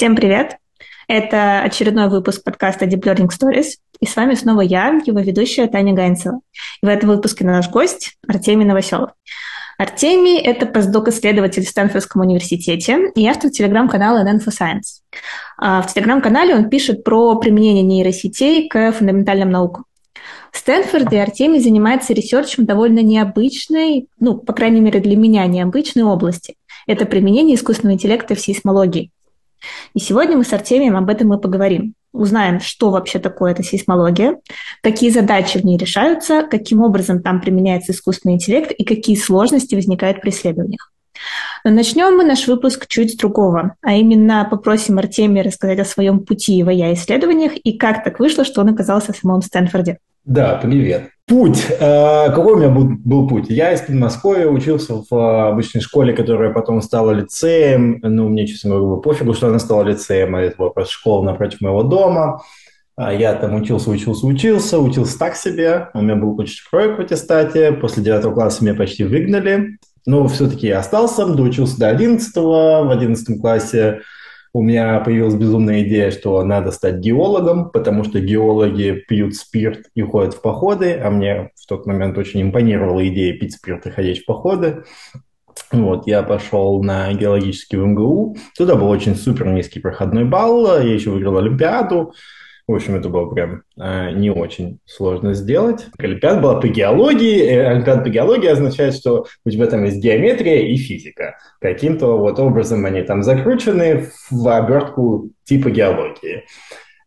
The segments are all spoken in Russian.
Всем привет! Это очередной выпуск подкаста Deep Learning Stories. И с вами снова я, его ведущая Таня Гаинцева. И в этом выпуске наш гость Артемий Новоселов. Артемий – это постдок-исследователь в Стэнфордском университете и автор телеграм-канала NFO Science. А в телеграм-канале он пишет про применение нейросетей к фундаментальным наукам. В Стэнфорде Артемий занимается ресерчем довольно необычной, ну, по крайней мере, для меня необычной области. Это применение искусственного интеллекта в сейсмологии. И сегодня мы с Артемием об этом и поговорим. Узнаем, что вообще такое эта сейсмология, какие задачи в ней решаются, каким образом там применяется искусственный интеллект и какие сложности возникают при исследованиях. Но начнем мы наш выпуск чуть с другого, а именно попросим Артемия рассказать о своем пути в исследованиях и как так вышло, что он оказался в самом Стэнфорде. Да, привет. Путь. Э, какой у меня был, был путь? Я из Подмосковья учился в э, обычной школе, которая потом стала лицеем. Ну, мне, честно говоря, было пофигу, что она стала лицеем. А это была просто школа напротив моего дома. А я там учился, учился, учился, учился так себе. У меня был почти проект в аттестате. После девятого класса меня почти выгнали. Но все-таки остался, доучился до одиннадцатого. В одиннадцатом классе у меня появилась безумная идея, что надо стать геологом, потому что геологи пьют спирт и ходят в походы, а мне в тот момент очень импонировала идея пить спирт и ходить в походы. Вот, я пошел на геологический в МГУ. Туда был очень супер низкий проходной балл. Я еще выиграл Олимпиаду. В общем, это было прям э, не очень сложно сделать. Олимпиада была по геологии. Э, Олимпиада по геологии означает, что у тебя там есть геометрия и физика. Каким-то вот образом они там закручены в обертку типа геологии.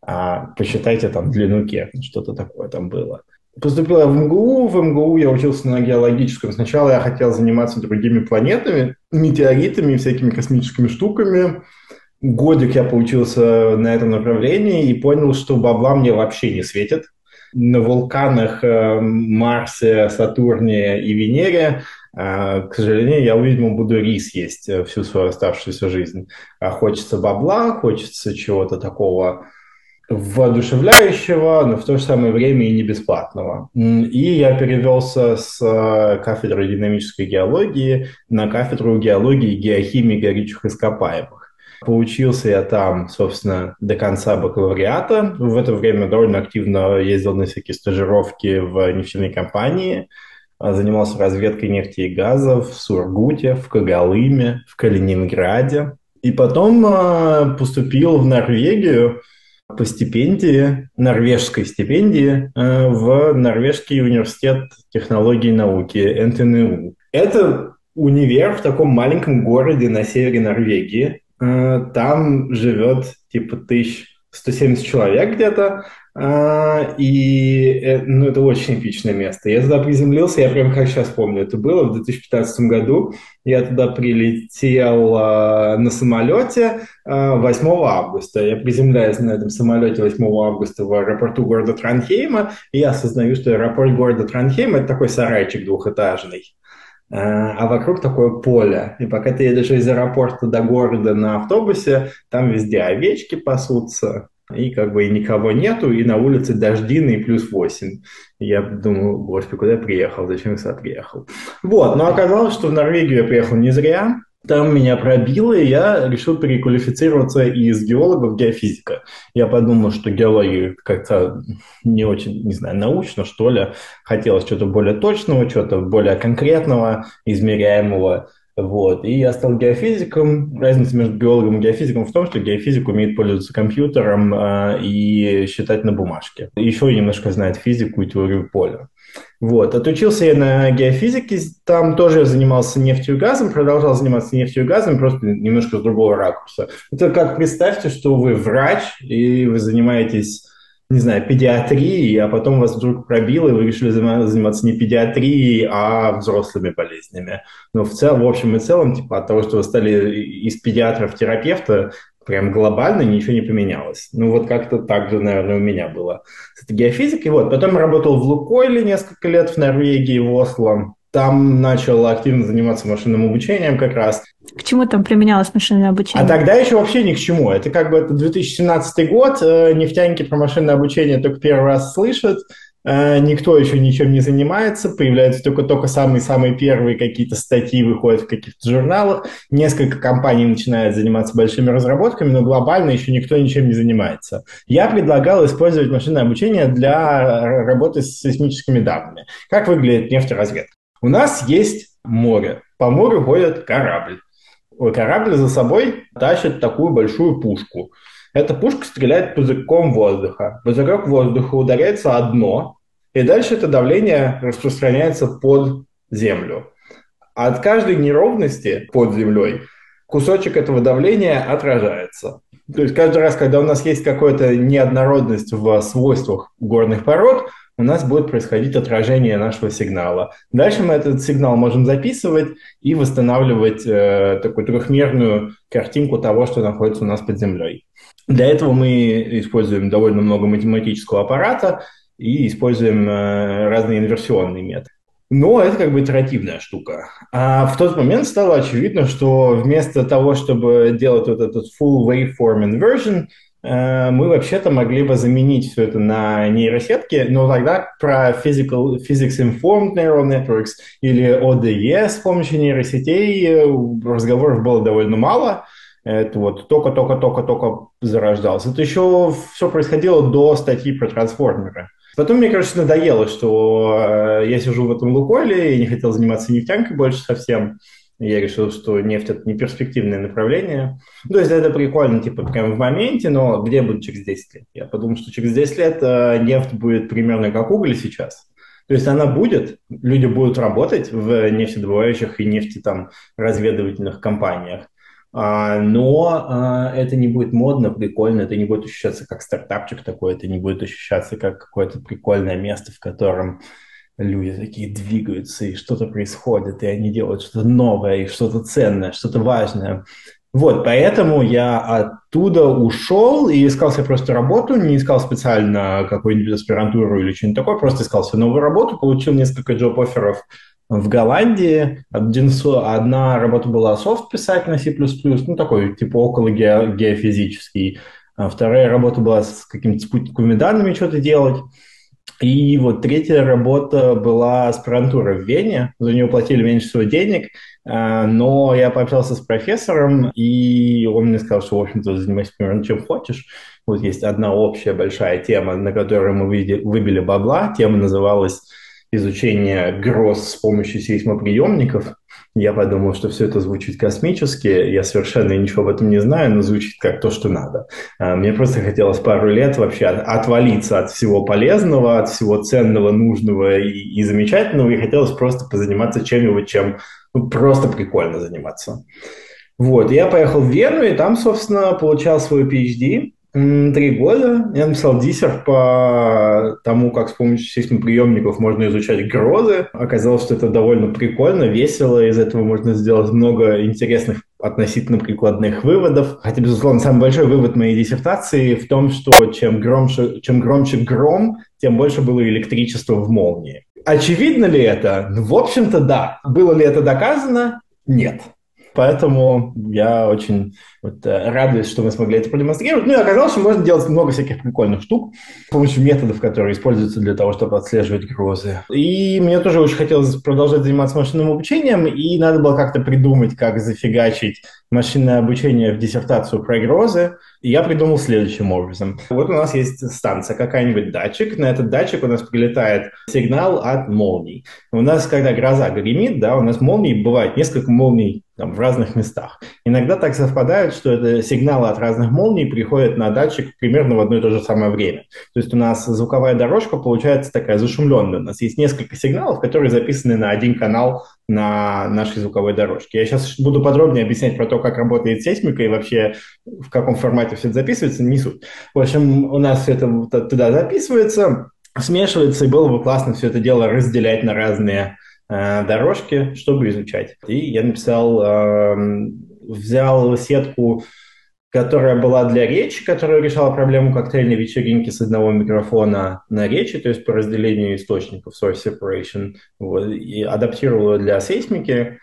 А, посчитайте там длину Ке, что-то такое там было. Поступил я в МГУ. В МГУ я учился на геологическом. Сначала я хотел заниматься другими планетами, метеоритами, всякими космическими штуками годик я получился на этом направлении и понял, что бабла мне вообще не светит. На вулканах э, Марсе, Сатурне и Венере, э, к сожалению, я, видимо, буду рис есть э, всю свою оставшуюся жизнь. А хочется бабла, хочется чего-то такого воодушевляющего, но в то же самое время и не бесплатного. И я перевелся с кафедры динамической геологии на кафедру геологии и геохимии горючих ископаемых. Поучился я там, собственно, до конца бакалавриата. В это время довольно активно ездил на всякие стажировки в нефтяной компании, а, занимался разведкой нефти и газов в Сургуте, в Когалыме, в Калининграде. И потом а, поступил в Норвегию по стипендии, норвежской стипендии, а, в Норвежский университет технологий и науки, НТНУ. Это универ в таком маленьком городе на севере Норвегии, там живет типа 1170 человек где-то, э, и э, ну, это очень эпичное место. Я туда приземлился, я прям как сейчас помню, это было в 2015 году. Я туда прилетел на самолете 8 августа. Я приземляюсь на этом самолете 8 августа в аэропорту города Транхейма, и я осознаю, что аэропорт города Транхейма – это такой сарайчик двухэтажный. Э, а вокруг такое поле. И пока ты едешь из аэропорта до города на автобусе, там везде овечки пасутся, и как бы и никого нету, и на улице дождины и плюс 8. И я думаю, господи, куда я приехал, зачем я сюда приехал? Вот, но оказалось, что в Норвегию я приехал не зря, там меня пробило, и я решил переквалифицироваться из геолога в геофизика. Я подумал, что геология как-то не очень, не знаю, научно, что ли. Хотелось чего-то более точного, чего-то более конкретного, измеряемого. Вот. И я стал геофизиком. Разница между геологом и геофизиком в том, что геофизик умеет пользоваться компьютером э, и считать на бумажке. Еще немножко знает физику и теорию поля. Вот. Отучился я на геофизике, там тоже занимался нефтью и газом, продолжал заниматься нефтью и газом, просто немножко с другого ракурса. Это как представьте, что вы врач, и вы занимаетесь не знаю, педиатрией, а потом вас вдруг пробило, и вы решили заниматься не педиатрией, а взрослыми болезнями. Но в целом, в общем и целом, типа от того, что вы стали из педиатра в терапевта, прям глобально ничего не поменялось. Ну, вот как-то так же, наверное, у меня было с геофизикой. Вот. Потом работал в Лукойле несколько лет в Норвегии, в Осло. Там начал активно заниматься машинным обучением как раз. К чему там применялось машинное обучение? А тогда еще вообще ни к чему. Это как бы это 2017 год, э, нефтяники про машинное обучение только первый раз слышат. Э, никто еще ничем не занимается, появляются только-только самые-самые первые какие-то статьи выходят в каких-то журналах, несколько компаний начинают заниматься большими разработками, но глобально еще никто ничем не занимается. Я предлагал использовать машинное обучение для работы с сейсмическими данными. Как выглядит нефтеразведка? У нас есть море. По морю ходит корабль. Корабль за собой тащит такую большую пушку – эта пушка стреляет пузырьком воздуха. Пузырек воздуха ударяется о дно, и дальше это давление распространяется под землю. От каждой неровности под землей кусочек этого давления отражается. То есть каждый раз, когда у нас есть какая-то неоднородность в свойствах горных пород, у нас будет происходить отражение нашего сигнала. Дальше мы этот сигнал можем записывать и восстанавливать э, такую трехмерную картинку того, что находится у нас под землей. Для этого мы используем довольно много математического аппарата и используем э, разные инверсионные методы. Но это как бы итеративная штука. А в тот момент стало очевидно, что вместо того, чтобы делать вот этот full waveform inversion, э, мы вообще-то могли бы заменить все это на нейросетки, но тогда про physical, physics informed neural networks или ODE с помощью нейросетей э, разговоров было довольно мало – это вот только-только-только-только зарождался. Это еще все происходило до статьи про трансформеры. Потом мне, короче, надоело, что э, я сижу в этом Лукойле и не хотел заниматься нефтянкой больше совсем. Я решил, что нефть – это не перспективное направление. То есть это прикольно, типа, прямо в моменте, но где будет через 10 лет? Я подумал, что через 10 лет э, нефть будет примерно как уголь сейчас. То есть она будет, люди будут работать в нефтедобывающих и нефти там разведывательных компаниях. А, но а, это не будет модно, прикольно, это не будет ощущаться как стартапчик такой, это не будет ощущаться как какое-то прикольное место, в котором люди такие двигаются, и что-то происходит, и они делают что-то новое, и что-то ценное, что-то важное. Вот, поэтому я оттуда ушел и искал себе просто работу, не искал специально какую-нибудь аспирантуру или что-нибудь такое, просто искал себе новую работу, получил несколько джоб-офферов в Голландии. Одна работа была софт писать на C++, ну такой типа около ге, геофизический. А вторая работа была с какими-то спутниковыми данными что-то делать. И вот третья работа была аспирантура в Вене. За нее платили меньше всего денег, а, но я пообщался с профессором, и он мне сказал, что, в общем-то, занимайся примерно чем хочешь. Вот есть одна общая большая тема, на которой мы выбили бабла. Тема называлась изучение гроз с помощью сейсмоприемников. Я подумал, что все это звучит космически. Я совершенно ничего об этом не знаю, но звучит как то, что надо. А, мне просто хотелось пару лет вообще отвалиться от всего полезного, от всего ценного, нужного и, и замечательного, и хотелось просто позаниматься чем-нибудь, чем ну, просто прикольно заниматься. Вот, я поехал в Вену, и там, собственно, получал свой PhD. Три года я написал диссер по тому, как с помощью сейсмоприемников можно изучать грозы. Оказалось, что это довольно прикольно, весело. Из этого можно сделать много интересных относительно прикладных выводов. Хотя, безусловно, самый большой вывод моей диссертации в том, что чем громче, чем громче гром, тем больше было электричества в молнии. Очевидно ли это? В общем-то, да. Было ли это доказано? Нет. Поэтому я очень вот, э, радуюсь, что мы смогли это продемонстрировать. Ну и оказалось, что можно делать много всяких прикольных штук с помощью методов, которые используются для того, чтобы отслеживать грозы. И мне тоже очень хотелось продолжать заниматься машинным обучением, и надо было как-то придумать, как зафигачить машинное обучение в диссертацию про грозы. И я придумал следующим образом. Вот у нас есть станция, какая-нибудь датчик. На этот датчик у нас прилетает сигнал от молний. У нас, когда гроза гремит, да, у нас молний, бывает несколько молний там, в разных местах. Иногда так совпадает, что это сигналы от разных молний приходят на датчик примерно в одно и то же самое время. То есть у нас звуковая дорожка получается такая зашумленная. У нас есть несколько сигналов, которые записаны на один канал на нашей звуковой дорожке. Я сейчас буду подробнее объяснять про то, как работает сейсмика и вообще в каком формате все это записывается, не суть. В общем, у нас все это туда записывается, смешивается, и было бы классно все это дело разделять на разные дорожки, чтобы изучать. И я написал, э, взял сетку которая была для речи, которая решала проблему коктейльной вечеринки с одного микрофона на речи, то есть по разделению источников, source separation, вот, и адаптировал ее для сейсмики,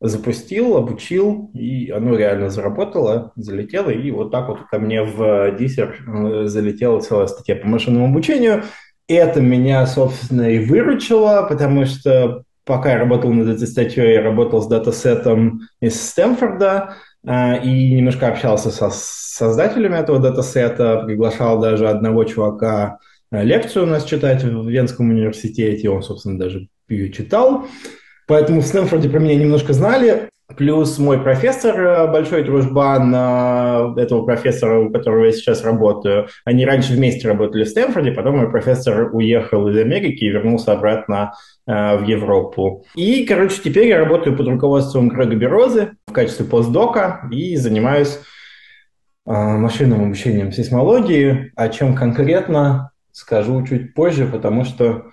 запустил, обучил, и оно реально заработало, залетело, и вот так вот ко мне в диссер э, залетела целая статья по машинному обучению, это меня, собственно, и выручило, потому что пока я работал над этой статьей, я работал с датасетом из Стэнфорда э, и немножко общался со создателями этого датасета, приглашал даже одного чувака э, лекцию у нас читать в Венском университете, он, собственно, даже ее читал. Поэтому в Стэнфорде про меня немножко знали. Плюс мой профессор, э, большой дружбан э, этого профессора, у которого я сейчас работаю, они раньше вместе работали в Стэнфорде, потом мой профессор уехал из Америки и вернулся обратно э, в Европу. И, короче, теперь я работаю под руководством Грега Берозы в качестве постдока и занимаюсь машинным обучением сейсмологии, о чем конкретно скажу чуть позже, потому что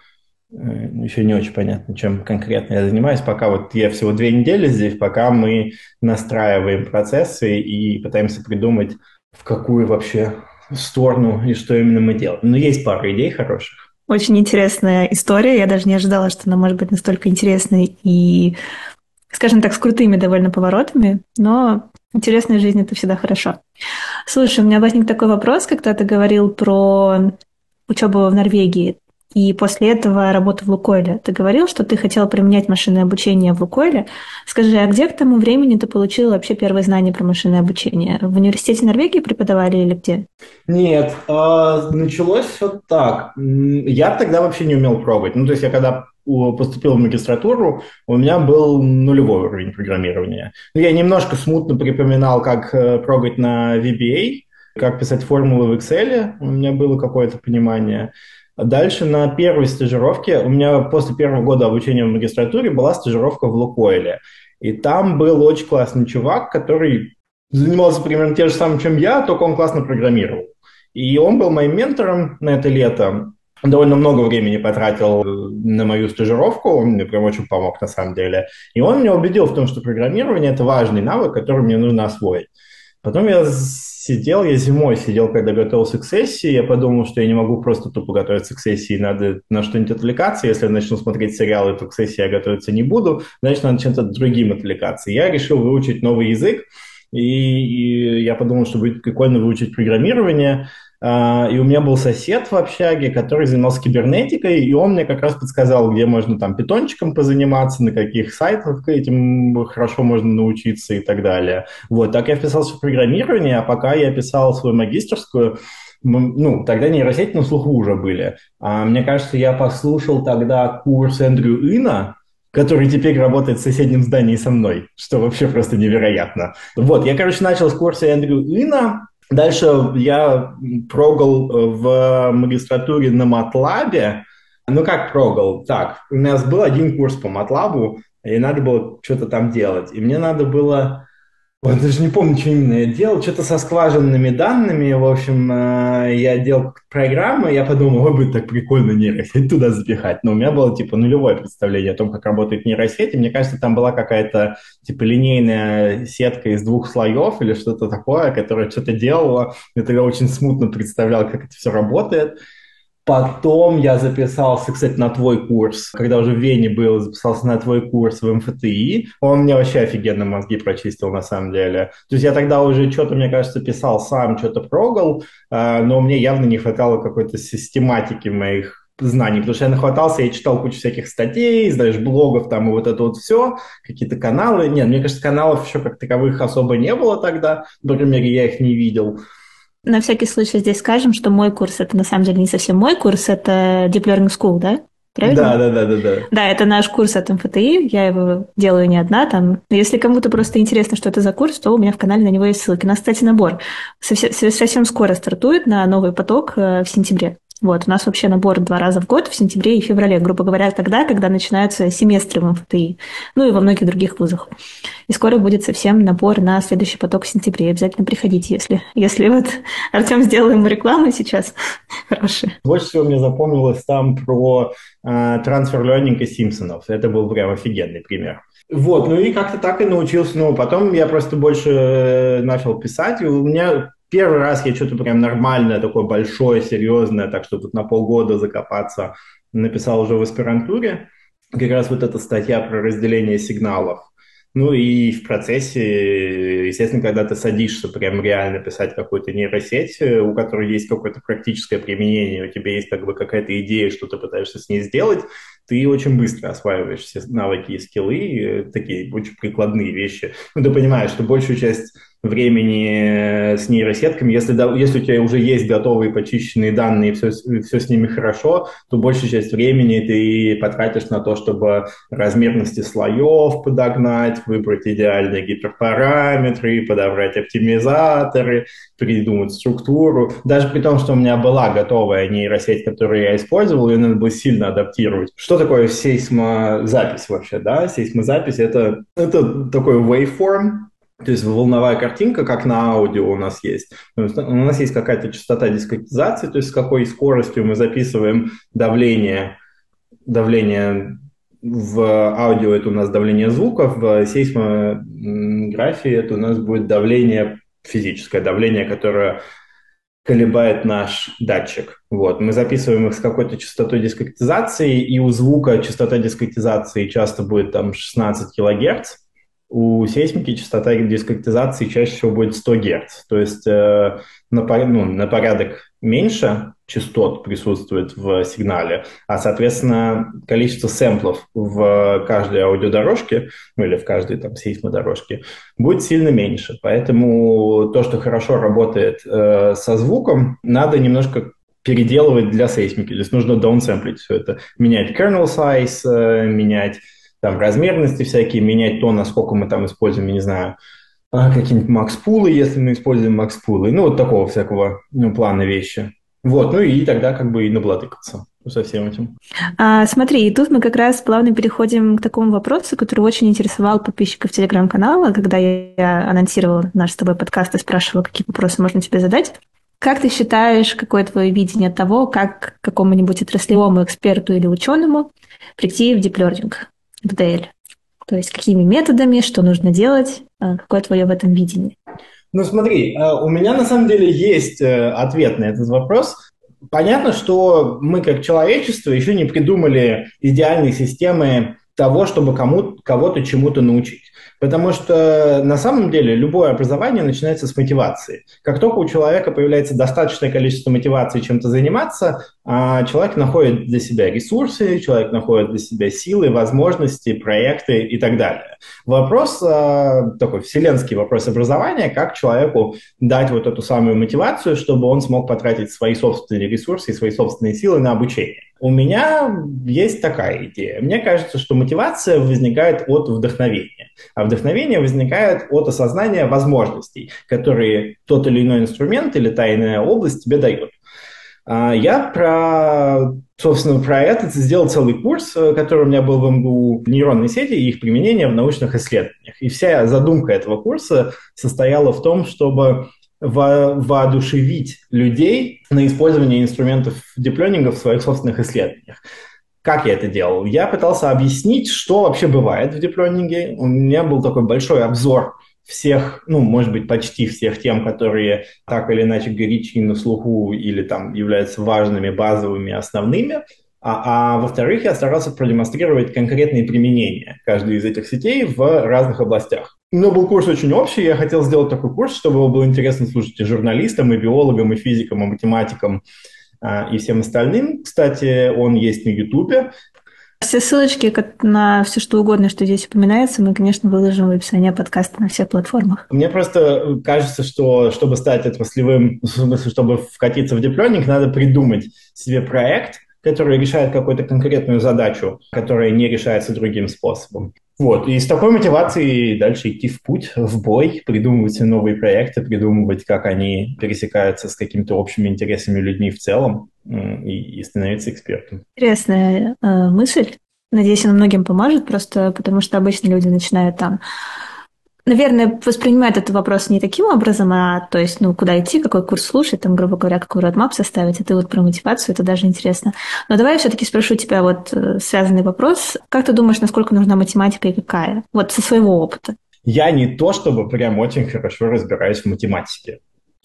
еще не очень понятно, чем конкретно я занимаюсь. Пока вот я всего две недели здесь, пока мы настраиваем процессы и пытаемся придумать, в какую вообще сторону и что именно мы делаем. Но есть пара идей хороших. Очень интересная история. Я даже не ожидала, что она может быть настолько интересной и, скажем так, с крутыми довольно поворотами. Но интересная жизнь – это всегда хорошо. Слушай, у меня возник такой вопрос, когда ты говорил про учебу в Норвегии и после этого работа в Лукойле. Ты говорил, что ты хотел применять машинное обучение в Лукойле. Скажи, а где к тому времени ты получил вообще первые знания про машинное обучение? В университете Норвегии преподавали или где? Нет, э, началось все так. Я тогда вообще не умел пробовать. Ну, то есть я когда поступил в магистратуру, у меня был нулевой уровень программирования. Ну, я немножко смутно припоминал, как э, прогать на VBA, как писать формулы в Excel, у меня было какое-то понимание. Дальше на первой стажировке, у меня после первого года обучения в магистратуре была стажировка в Лукойле. И там был очень классный чувак, который занимался примерно тем же самым, чем я, только он классно программировал. И он был моим ментором на это лето. довольно много времени потратил на мою стажировку, он мне прям очень помог на самом деле. И он меня убедил в том, что программирование – это важный навык, который мне нужно освоить. Потом я сидел, я зимой сидел, когда готовился к сессии, я подумал, что я не могу просто тупо готовиться к сессии, надо на что-нибудь отвлекаться. Если я начну смотреть сериалы, то к сессии я готовиться не буду, значит, надо чем-то другим отвлекаться. Я решил выучить новый язык, и, и я подумал, что будет прикольно выучить программирование. А, и у меня был сосед в общаге, который занимался кибернетикой, и он мне как раз подсказал, где можно там питончиком позаниматься, на каких сайтах этим хорошо можно научиться и так далее. Вот, так я вписался в программирование, а пока я писал свою магистрскую, ну, тогда нейросети на слуху уже были. А, мне кажется, я послушал тогда курс Эндрю Ина, который теперь работает в соседнем здании со мной, что вообще просто невероятно. Вот, я, короче, начал с курса Эндрю Ина, Дальше я прогал э, в магистратуре на Матлабе. Ну, как прогал? Так, у нас был один курс по Матлабу, и надо было что-то там делать. И мне надо было Ой, даже не помню, что именно я делал. Что-то со скважинными данными. В общем, э, я делал программы. Я подумал, ой, будет так прикольно нейросеть туда запихать. Но у меня было, типа, нулевое представление о том, как работает нейросеть. И мне кажется, там была какая-то, типа, линейная сетка из двух слоев или что-то такое, которая что-то делала. Я тогда очень смутно представлял, как это все работает. Потом я записался, кстати, на твой курс. Когда уже в Вене был, записался на твой курс в МФТИ. Он мне вообще офигенно мозги прочистил, на самом деле. То есть я тогда уже что-то, мне кажется, писал сам, что-то прогал, а, но мне явно не хватало какой-то систематики моих знаний, потому что я нахватался, я читал кучу всяких статей, знаешь, блогов там и вот это вот все, какие-то каналы. Нет, мне кажется, каналов еще как таковых особо не было тогда, по крайней мере, я их не видел. На всякий случай здесь скажем, что мой курс это на самом деле не совсем мой курс, это Deep Learning School, да? Правильно? Да, да, да, да, да. Да, это наш курс от МФТИ, я его делаю не одна там. Если кому-то просто интересно, что это за курс, то у меня в канале на него есть ссылки. У нас, кстати, набор совсем, совсем скоро стартует на новый поток э, в сентябре. Вот, у нас вообще набор два раза в год, в сентябре и феврале, грубо говоря, тогда, когда начинаются семестры в МФТИ, ну и во многих других вузах. И скоро будет совсем набор на следующий поток в сентябре. Обязательно приходите, если, если вот Артем сделал ему рекламу сейчас. Хорошая. Больше всего мне запомнилось там про э, трансфер лернинг и Симпсонов. Это был прям офигенный пример. Вот, ну и как-то так и научился. Ну, потом я просто больше э, начал писать, и у меня Первый раз я что-то прям нормальное, такое большое, серьезное, так что тут на полгода закопаться, написал уже в аспирантуре. Как раз вот эта статья про разделение сигналов. Ну и в процессе, естественно, когда ты садишься прям реально писать какую-то нейросеть, э, у которой есть какое-то практическое применение, у тебя есть как бы какая-то идея, что ты пытаешься с ней сделать, ты очень быстро осваиваешь все навыки и скиллы, э, такие очень прикладные вещи. Ну, ты понимаешь, что большую часть времени э, с нейросетками. Если, если у тебя уже есть готовые почищенные данные и все, все с ними хорошо, то большую часть времени ты потратишь на то, чтобы размерности слоев подогнать, выбрать идеальные гиперпараметры, подобрать оптимизаторы, придумать структуру. Даже при том, что у меня была готовая нейросеть, которую я использовал, ее надо было сильно адаптировать. Что такое сейсмозапись вообще? Да? Сейсмозапись это, — это такой waveform, то есть волновая картинка, как на аудио у нас есть. У нас есть какая-то частота дискретизации, то есть с какой скоростью мы записываем давление, давление в аудио это у нас давление звука, в сейсмографии это у нас будет давление, физическое давление, которое колебает наш датчик. Вот. Мы записываем их с какой-то частотой дискретизации, и у звука частота дискретизации часто будет там 16 килогерц, у сейсмики частота дискретизации чаще всего будет 100 Гц. То есть э, на, ну, на порядок меньше частот присутствует в сигнале, а, соответственно, количество сэмплов в каждой аудиодорожке, ну или в каждой там сейсмодорожке, будет сильно меньше. Поэтому то, что хорошо работает э, со звуком, надо немножко переделывать для сейсмики. То есть нужно даунсэмплить все это, менять kernel size, э, менять там размерности всякие, менять то, насколько мы там используем, я не знаю, а, какие-нибудь макс-пулы, если мы используем макс-пулы, ну, вот такого всякого ну, плана вещи. Вот, ну и тогда как бы и набладыкаться со всем этим. А, смотри, и тут мы как раз плавно переходим к такому вопросу, который очень интересовал подписчиков телеграм-канала, когда я анонсировала наш с тобой подкаст и спрашивала, какие вопросы можно тебе задать. Как ты считаешь, какое твое видение того, как какому-нибудь отраслевому эксперту или ученому прийти в диплернинг? В DL? То есть какими методами, что нужно делать, а, какое твое в этом видение? Ну смотри, а, у меня на самом деле есть э, ответ на этот вопрос. Понятно, что мы как человечество еще не придумали идеальной системы того, чтобы кому кого-то чему-то научить. Потому что на самом деле любое образование начинается с мотивации. Как только у человека появляется достаточное количество мотивации чем-то заниматься, а, человек находит для себя ресурсы, человек находит для себя силы, возможности, проекты и так далее. Вопрос, а, такой вселенский вопрос образования, как человеку дать вот эту самую мотивацию, чтобы он смог потратить свои собственные ресурсы и свои собственные силы на обучение. У меня есть такая идея. Мне кажется, что мотивация возникает от вдохновения. А вдохновение возникает от осознания возможностей, которые тот или иной инструмент или тайная область тебе дает. А, я про, собственно, про это сделал целый курс, э, который у меня был в МГУ «Нейронные сети и их применение в научных исследованиях». И вся задумка этого курса состояла в том, чтобы во воодушевить людей на использование инструментов диплёнинга в своих собственных исследованиях. Как я это делал? Я пытался объяснить, что вообще бывает в диплёнинге. У меня был такой большой обзор всех, ну, может быть, почти всех тем, которые так или иначе горячи на слуху или там являются важными, базовыми, основными. А, а во-вторых, я старался продемонстрировать конкретные применения каждой из этих сетей в разных областях. Но был курс очень общий, я хотел сделать такой курс, чтобы его было интересно слушать и журналистам, и биологам, и физикам, и математикам, а, и всем остальным. Кстати, он есть на Ютубе. Все ссылочки на все что угодно, что здесь упоминается, мы, конечно, выложим в описании подкаста на всех платформах. Мне просто кажется, что чтобы стать отраслевым, чтобы вкатиться в диплёнинг, надо придумать себе проект, который решает какую-то конкретную задачу, которая не решается другим способом. Вот, и с такой мотивацией дальше идти в путь, в бой, придумывать новые проекты, придумывать, как они пересекаются с какими-то общими интересами людьми в целом и, и становиться экспертом. Интересная э, мысль. Надеюсь, она многим поможет, просто потому что обычно люди начинают там наверное, воспринимает этот вопрос не таким образом, а то есть, ну, куда идти, какой курс слушать, там, грубо говоря, какой родмап составить, а ты вот про мотивацию, это даже интересно. Но давай я все-таки спрошу тебя вот э, связанный вопрос. Как ты думаешь, насколько нужна математика и какая? Вот со своего опыта. Я не то, чтобы прям очень хорошо разбираюсь в математике.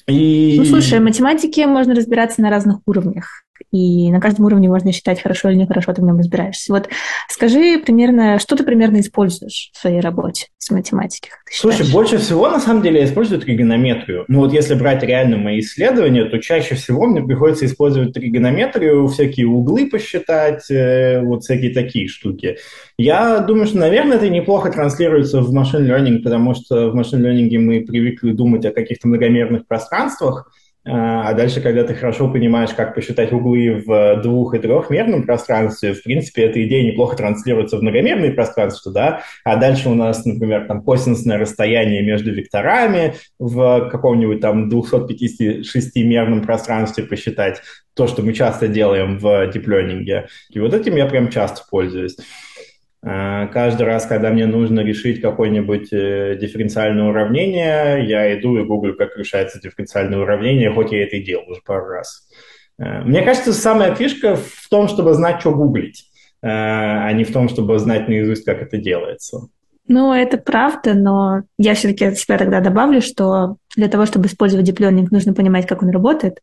И... Ну, слушай, в математике можно разбираться на разных уровнях. И на каждом уровне можно считать, хорошо или нехорошо ты в нем разбираешься. Вот скажи примерно, что ты примерно используешь в своей работе с математикой? Слушай, больше всего, на самом деле, я использую тригонометрию. Ну вот если брать реально мои исследования, то чаще всего мне приходится использовать тригонометрию, всякие углы посчитать, э, вот всякие такие штуки. Я думаю, что, наверное, это неплохо транслируется в машин learning, потому что в машин learning мы привыкли думать о каких-то многомерных пространствах, а, дальше, когда ты хорошо понимаешь, как посчитать углы в двух- и трехмерном пространстве, в принципе, эта идея неплохо транслируется в многомерное пространство, да, а дальше у нас, например, там косинусное расстояние между векторами в каком-нибудь там 256-мерном пространстве посчитать, то, что мы часто делаем в диплёнинге. И вот этим я прям часто пользуюсь. А, каждый раз, когда мне нужно решить какое-нибудь э, дифференциальное уравнение, я иду и гуглю, как решается дифференциальное уравнение, хоть я это и делал уже пару раз. Э, мне кажется, самая фишка в том, чтобы знать, что гуглить, э, а не в том, чтобы знать наизусть, как это делается. Ну, это правда, но я все-таки от себя тогда добавлю, что для того, чтобы использовать диплёнинг, нужно понимать, как он работает,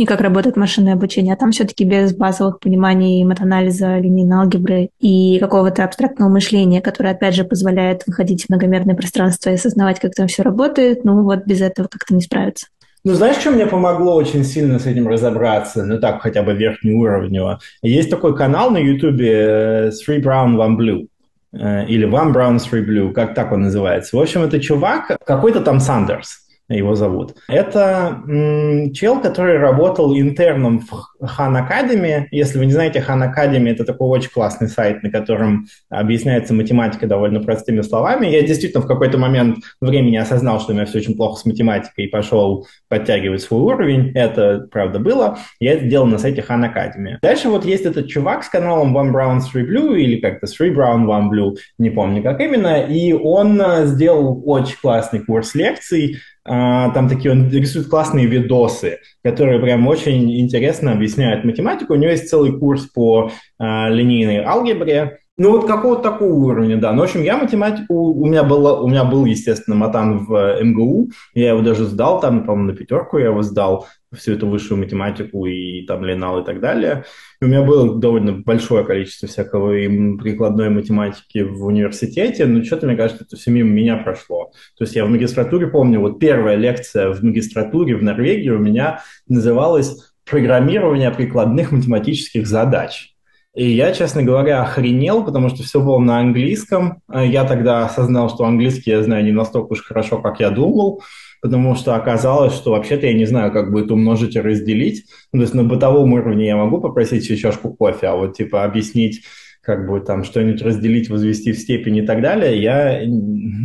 и как работает машинное обучение, а там все-таки без базовых пониманий матанализа, линейной алгебры и какого-то абстрактного мышления, которое, опять же, позволяет выходить в многомерное пространство и осознавать, как там все работает, ну вот без этого как-то не справиться. Ну, знаешь, что мне помогло очень сильно с этим разобраться? Ну, так, хотя бы верхнеуровнево. Есть такой канал на Ютубе э, Three Brown, One Blue э, или One Brown, Three Blue, как так он называется. В общем, это чувак, какой-то там Сандерс его зовут. Это м, чел, который работал интерном в Хан Academy. Если вы не знаете, Хан Academy – это такой очень классный сайт, на котором объясняется математика довольно простыми словами. Я действительно в какой-то момент времени осознал, что у меня все очень плохо с математикой, и пошел подтягивать свой уровень. Это, правда, было. Я это делал на сайте Хан Academy. Дальше вот есть этот чувак с каналом One Brown, Three Blue, или как-то Three Brown, One Blue, не помню как именно, и он э, сделал очень классный курс лекций, там такие, он рисует классные видосы, которые прям очень интересно объясняют математику. У него есть целый курс по а, линейной алгебре, ну, вот какого-то такого уровня, да. Ну, в общем, я математику, у меня, было, у меня был, естественно, матан в э, МГУ, я его даже сдал, там, по-моему, на пятерку я его сдал, всю эту высшую математику и там Ленал и так далее. И у меня было довольно большое количество всякого и прикладной математики в университете, но что-то, мне кажется, это все мимо меня прошло. То есть я в магистратуре помню, вот первая лекция в магистратуре в Норвегии у меня называлась «Программирование прикладных математических задач». И я, честно говоря, охренел, потому что все было на английском. Я тогда осознал, что английский я знаю не настолько уж хорошо, как я думал, потому что оказалось, что вообще-то я не знаю, как будет умножить и разделить. Ну, то есть на бытовом уровне я могу попросить еще чашку кофе, а вот типа объяснить, как бы там что-нибудь разделить, возвести в степень и так далее, я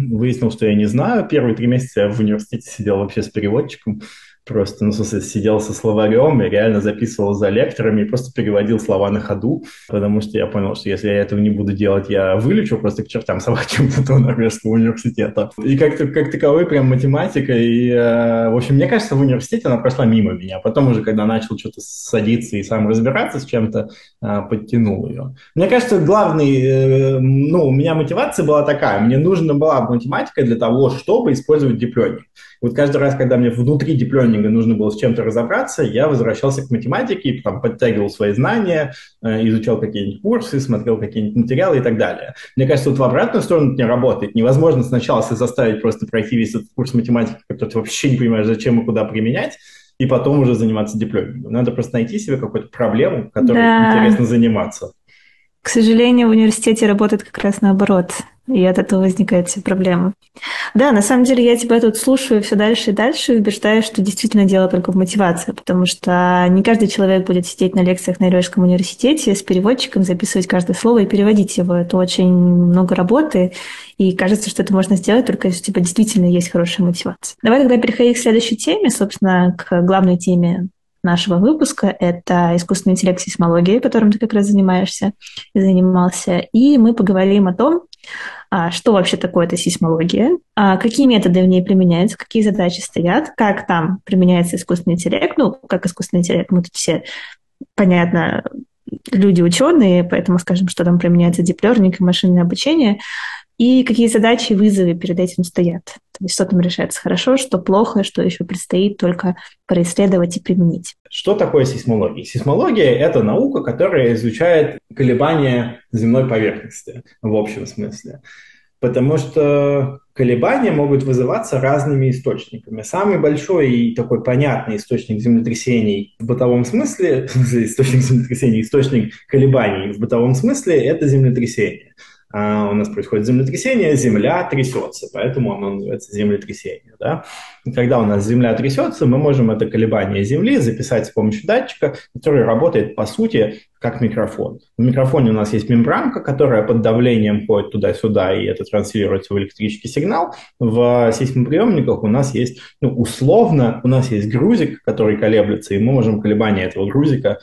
выяснил, что я не знаю. Первые три месяца я в университете сидел вообще с переводчиком, просто, ну, в смысле, сидел со словарем и реально записывал за лекторами и просто переводил слова на ходу, потому что я понял, что если я этого не буду делать, я вылечу просто к чертям собачьим этого норвежского университета. И как, как таковой прям математика, и, э, в общем, мне кажется, в университете она прошла мимо меня. Потом уже, когда начал что-то садиться и сам разбираться с чем-то, э, подтянул ее. Мне кажется, главный, э, ну, у меня мотивация была такая, мне нужна была математика для того, чтобы использовать диплёмник. Вот каждый раз, когда мне внутри диплёнинга нужно было с чем-то разобраться, я возвращался к математике, там, подтягивал свои знания, э, изучал какие-нибудь курсы, смотрел какие-нибудь материалы и так далее. Мне кажется, вот в обратную сторону это не работает. Невозможно сначала себя заставить просто пройти весь этот курс математики, который ты вообще не понимаешь, зачем и куда применять, и потом уже заниматься дипломингом. Надо просто найти себе какую-то проблему, которой да. интересно заниматься. К сожалению, в университете работает как раз наоборот и от этого возникают все проблемы. Да, на самом деле я тебя тут слушаю все дальше и дальше и убеждаю, что действительно дело только в мотивации, потому что не каждый человек будет сидеть на лекциях на Норвежском университете с переводчиком, записывать каждое слово и переводить его. Это очень много работы, и кажется, что это можно сделать только если у тебя действительно есть хорошая мотивация. Давай тогда переходить к следующей теме, собственно, к главной теме нашего выпуска. Это искусственный интеллект сейсмологии, которым ты как раз занимаешься и занимался. И мы поговорим о том, что вообще такое эта сейсмология, а, какие методы в ней применяются, какие задачи стоят, как там применяется искусственный интеллект. Ну, как искусственный интеллект, мы тут все, понятно, люди ученые, поэтому скажем, что там применяется диплернинг и машинное обучение, и какие задачи и вызовы перед этим стоят. То есть что там решается хорошо, что плохо, что еще предстоит только происследовать и применить. Что такое сейсмология? Сейсмология – это наука, которая изучает колебания земной поверхности в общем смысле. Потому что колебания могут вызываться разными источниками. Самый большой и такой понятный источник землетрясений в бытовом смысле, источник землетрясений, источник колебаний в бытовом смысле – это землетрясение. А, у нас происходит землетрясение, земля трясется, поэтому оно называется землетрясение. Да? Когда у нас земля трясется, мы можем это колебание земли записать с помощью датчика, который работает, по сути, как микрофон. В микрофоне у нас есть мембранка, которая под давлением ходит туда-сюда, и это транслируется в электрический сигнал. В сейсмоприемниках у нас есть, ну, условно, у нас есть грузик, который колеблется, и мы можем колебания этого грузика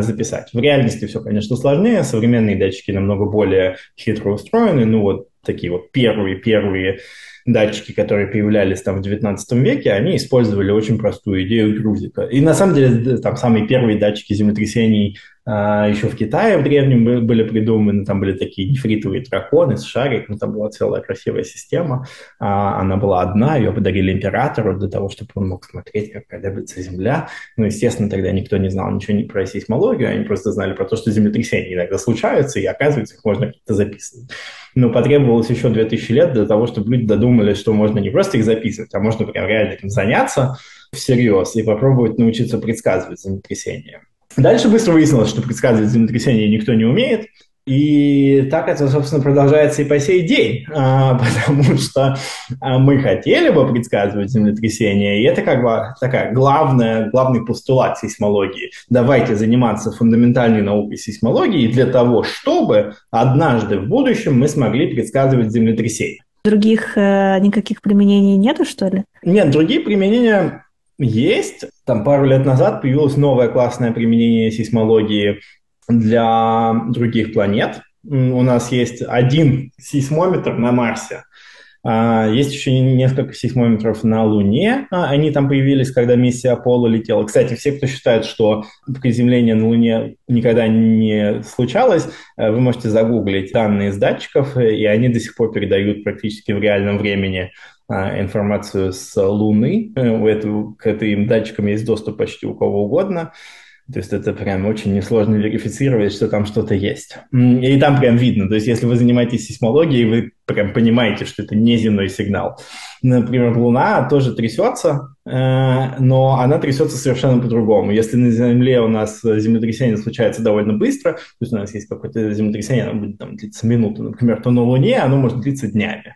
записать. В реальности все, конечно, сложнее. Современные датчики намного более хитро устроены. Ну, вот такие вот первые-первые датчики, которые появлялись там в 19 веке, они использовали очень простую идею грузика. И на самом деле там самые первые датчики землетрясений еще в Китае в древнем были придуманы, там были такие нефритовые драконы с шариком, там была целая красивая система, а, она была одна, ее подарили императору для того, чтобы он мог смотреть, как колеблется Земля. Ну, естественно, тогда никто не знал ничего про сейсмологию, они просто знали про то, что землетрясения иногда случаются, и оказывается, их можно как-то записывать. Но потребовалось еще 2000 лет для того, чтобы люди додумались, что можно не просто их записывать, а можно прям реально этим заняться всерьез и попробовать научиться предсказывать землетрясения. Дальше быстро выяснилось, что предсказывать землетрясение никто не умеет. И так это, собственно, продолжается и по сей день, а, потому что а, мы хотели бы предсказывать землетрясения, и это как бы такая главная, главный постулат сейсмологии. Давайте заниматься фундаментальной наукой сейсмологии для того, чтобы однажды в будущем мы смогли предсказывать землетрясения. Других э, никаких применений нету, что ли? Нет, другие применения есть. Там пару лет назад появилось новое классное применение сейсмологии для других планет. У нас есть один сейсмометр на Марсе. А, есть еще несколько сейсмометров на Луне. А, они там появились, когда миссия Аполло летела. Кстати, все, кто считает, что приземление на Луне никогда не случалось, э, вы можете загуглить данные с датчиков, и они до сих пор передают практически в реальном времени информацию с Луны. Э, у этого, к этим датчикам есть доступ почти у кого угодно. То есть это прям очень несложно верифицировать, что там что-то есть. И там прям видно. То есть если вы занимаетесь сейсмологией, вы прям понимаете, что это не земной сигнал. Например, Луна тоже трясется, э, но она трясется совершенно по-другому. Если на Земле у нас землетрясение случается довольно быстро, то есть у нас есть какое-то землетрясение, оно будет там, длиться минуту, например, то на Луне оно может длиться днями.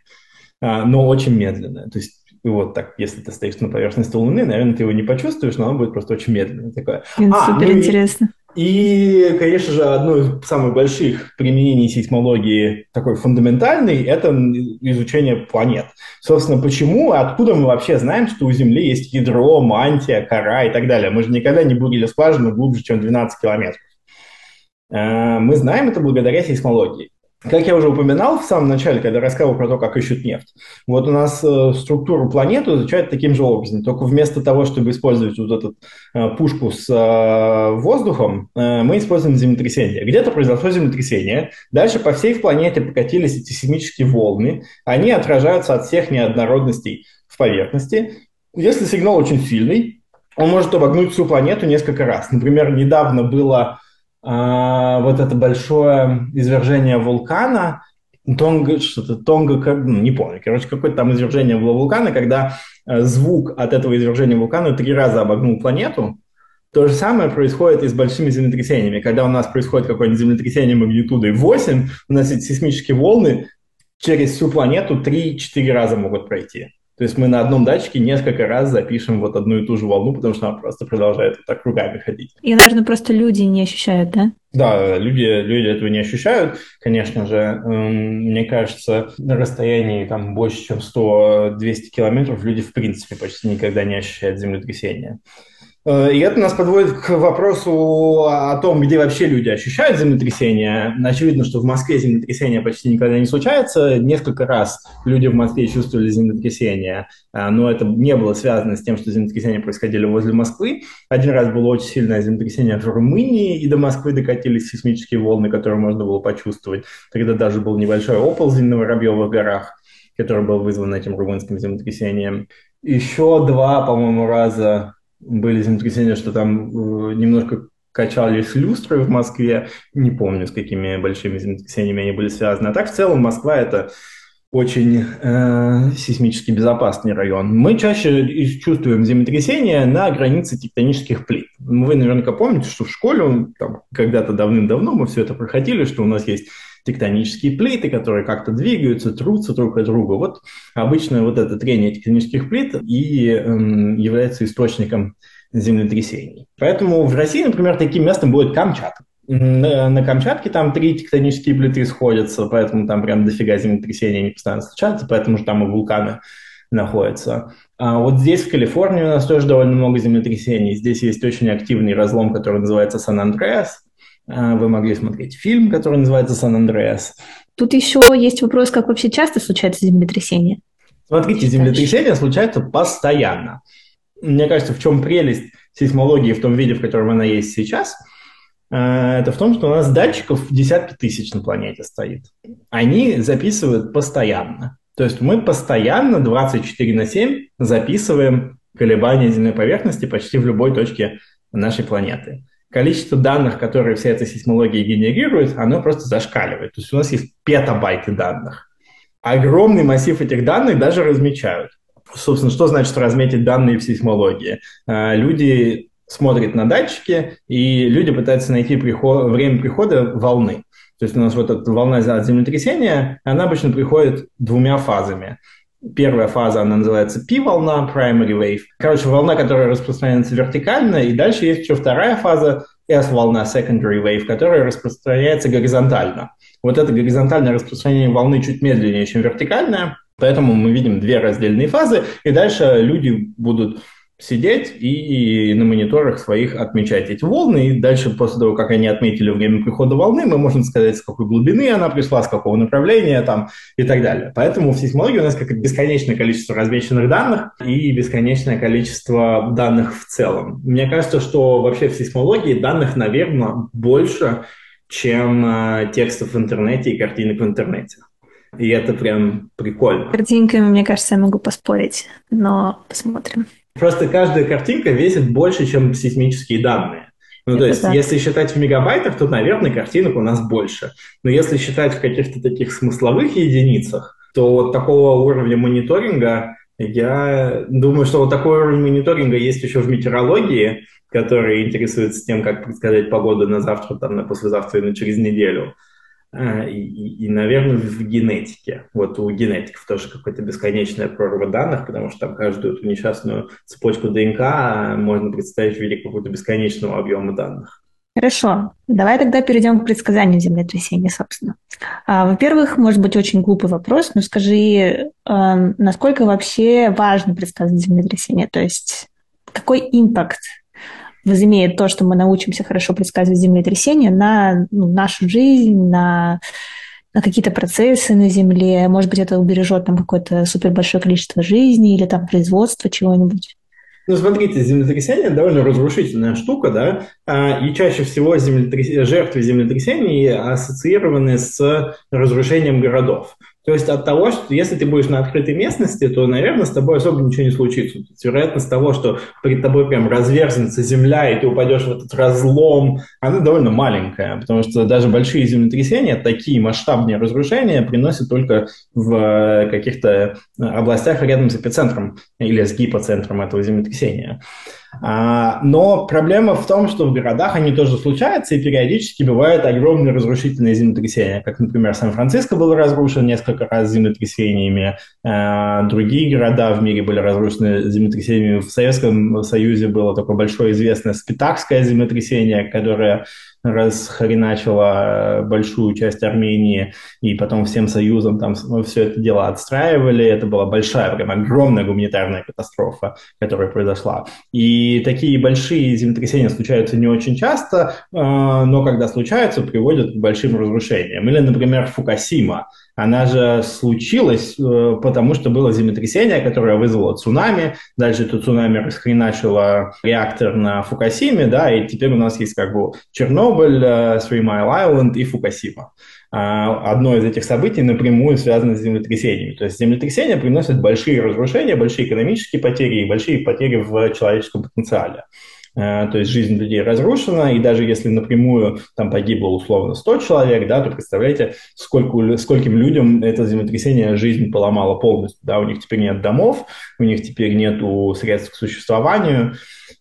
А, но очень медленное. То есть вот так, если ты стоишь на поверхности Луны, наверное, ты его не почувствуешь, но оно будет просто очень медленное такое. А, супер ну интересно. И, и, конечно же, одно из самых больших применений сейсмологии, такой фундаментальный, это изучение планет. Собственно, почему, откуда мы вообще знаем, что у Земли есть ядро, мантия, кора и так далее? Мы же никогда не бурили скважину глубже, чем 12 километров. А, мы знаем это благодаря сейсмологии. Как я уже упоминал в самом начале, когда рассказывал про то, как ищут нефть, вот у нас э, структуру планеты изучают таким же образом. Только вместо того, чтобы использовать вот эту э, пушку с э, воздухом, э, мы используем землетрясение. Где-то произошло землетрясение, дальше по всей планете покатились эти сейсмические волны, они отражаются от всех неоднородностей в поверхности. Если сигнал очень сильный, он может обогнуть всю планету несколько раз. Например, недавно было вот это большое извержение вулкана, Тонга, что-то Тонга, ну, не помню, короче, какое-то там извержение было вулкана, когда э, звук от этого извержения вулкана три раза обогнул планету. То же самое происходит и с большими землетрясениями. Когда у нас происходит какое-нибудь землетрясение магнитудой 8, у нас эти сейсмические волны через всю планету 3-4 раза могут пройти. То есть мы на одном датчике несколько раз запишем вот одну и ту же волну, потому что она просто продолжает вот так кругами ходить. И, наверное, просто люди не ощущают, да? Да, люди, люди этого не ощущают, конечно же. Эм, мне кажется, на расстоянии там больше, чем 100-200 километров люди в принципе почти никогда не ощущают землетрясения. Э, и это нас подводит к вопросу о том, где вообще люди ощущают землетрясения. Очевидно, что в Москве землетрясения почти никогда не случается. Несколько раз люди в Москве чувствовали землетрясения, э, но это не было связано с тем, что землетрясения происходили возле Москвы. Один раз было очень сильное землетрясение в Румынии, и до Москвы докатились сейсмические волны, которые можно было почувствовать. Тогда даже был небольшой оползень на Воробьевых горах, который был вызван этим румынским землетрясением. Еще два, по-моему, раза были землетрясения, что там э, немножко качались люстры в Москве. Не помню, с какими большими землетрясениями они были связаны. А так, в целом, Москва – это очень э, сейсмически безопасный район. Мы чаще чувствуем землетрясения на границе тектонических плит. Вы наверняка помните, что в школе там, когда-то давным-давно мы все это проходили, что у нас есть тектонические плиты, которые как-то двигаются, трутся друг от друга. Вот обычно вот это трение тектонических плит и э, является источником землетрясений. Поэтому в России, например, таким местом будет Камчатка. На, на Камчатке там три тектонические плиты сходятся, поэтому там прям дофига землетрясений не постоянно случаются, поэтому же там и вулканы находятся. А вот здесь, в Калифорнии, у нас тоже довольно много землетрясений. Здесь есть очень активный разлом, который называется Сан-Андреас. А, вы могли смотреть фильм, который называется «Сан-Андреас». Тут еще есть вопрос, как вообще часто случается землетрясение? Смотрите, землетрясения случаются постоянно. Мне кажется, в чем прелесть сейсмологии в том виде, в котором она есть сейчас, а, это в том, что у нас датчиков десятки тысяч на планете стоит. Они записывают постоянно. То есть мы постоянно 24 на 7 записываем колебания земной поверхности почти в любой точке нашей планеты количество данных, которые вся эта сейсмология генерирует, оно просто зашкаливает. То есть у нас есть петабайты данных. Огромный массив этих данных даже размечают. Собственно, что значит разметить данные в сейсмологии? А, люди смотрят на датчики, и люди пытаются найти приход, время прихода волны. То есть у нас вот эта волна землетрясения, она обычно приходит двумя фазами. Первая фаза, она называется P-волна, primary wave. Короче, волна, которая распространяется вертикально, и дальше есть еще вторая фаза, S-волна, secondary wave, которая распространяется горизонтально. Вот это горизонтальное распространение волны чуть медленнее, чем вертикальное, поэтому мы видим две раздельные фазы, и дальше люди будут сидеть и, на мониторах своих отмечать эти волны. И дальше, после того, как они отметили время прихода волны, мы можем сказать, с какой глубины она пришла, с какого направления там, и так далее. Поэтому в сейсмологии у нас как бесконечное количество размеченных данных и бесконечное количество данных в целом. Мне кажется, что вообще в сейсмологии данных, наверное, больше, чем э, текстов в интернете и картинок в интернете. И это прям прикольно. Картинками, мне кажется, я могу поспорить, но посмотрим. Просто каждая картинка весит больше, чем сейсмические данные. Ну, то есть, да. если считать в мегабайтах, то, наверное, картинок у нас больше. Но если считать в каких-то таких смысловых единицах, то вот такого уровня мониторинга, я думаю, что вот такой уровень мониторинга есть еще в метеорологии, который интересуется тем, как предсказать погоду на завтра, там, на послезавтра и на через неделю. А, и, и, наверное, в генетике. Вот у генетиков тоже какая-то бесконечная прорва данных, потому что там каждую эту несчастную цепочку ДНК можно представить в виде какого-то бесконечного объема данных. Хорошо, давай тогда перейдем к предсказанию землетрясения, собственно. А, во-первых, может быть очень глупый вопрос, но скажи, насколько вообще важно предсказывать землетрясение? То есть какой импакт возымеет то, что мы научимся хорошо предсказывать землетрясения на ну, нашу жизнь, на, на какие-то процессы на Земле. Может быть, это убережет нам какое-то супер большое количество жизни или там производство чего-нибудь. Ну, смотрите, землетрясение довольно разрушительная штука, да, а, и чаще всего землетряс... жертвы землетрясений ассоциированы с разрушением городов. То есть от того, что если ты будешь на открытой местности, то, наверное, с тобой особо ничего не случится. То есть вероятность того, что перед тобой прям разверзнется земля, и ты упадешь в этот разлом, она довольно маленькая, потому что даже большие землетрясения, такие масштабные разрушения приносят только в э, каких-то областях рядом с эпицентром или с гипоцентром этого землетрясения. А, но проблема в том, что в городах они тоже случаются, и периодически бывают огромные разрушительные землетрясения. Как, например, Сан-Франциско был разрушен несколько раз землетрясениями, а, другие города в мире были разрушены землетрясениями. В Советском Союзе было такое большое известное Спитакское землетрясение, которое расхреначила большую часть Армении, и потом всем союзом там все это дело отстраивали. Это была большая, прям огромная гуманитарная катастрофа, которая произошла. И такие большие землетрясения случаются не очень часто, но когда случаются, приводят к большим разрушениям. Или, например, Фукасима – она же случилась, э, потому что было землетрясение, которое вызвало цунами. Дальше это цунами расхреначило реактор на Фукасиме, да, и теперь у нас есть как бы Чернобыль, Three Mile Island и Фукасима. А, одно из этих событий напрямую связано с землетрясениями. То есть землетрясения приносят большие разрушения, большие экономические потери и большие потери в человеческом потенциале. Э, то есть жизнь людей разрушена, и даже если напрямую там погибло условно 100 человек, да, то представляете, сколько, скольким людям это землетрясение жизнь поломало полностью, да, у них теперь нет домов, у них теперь нет средств к существованию,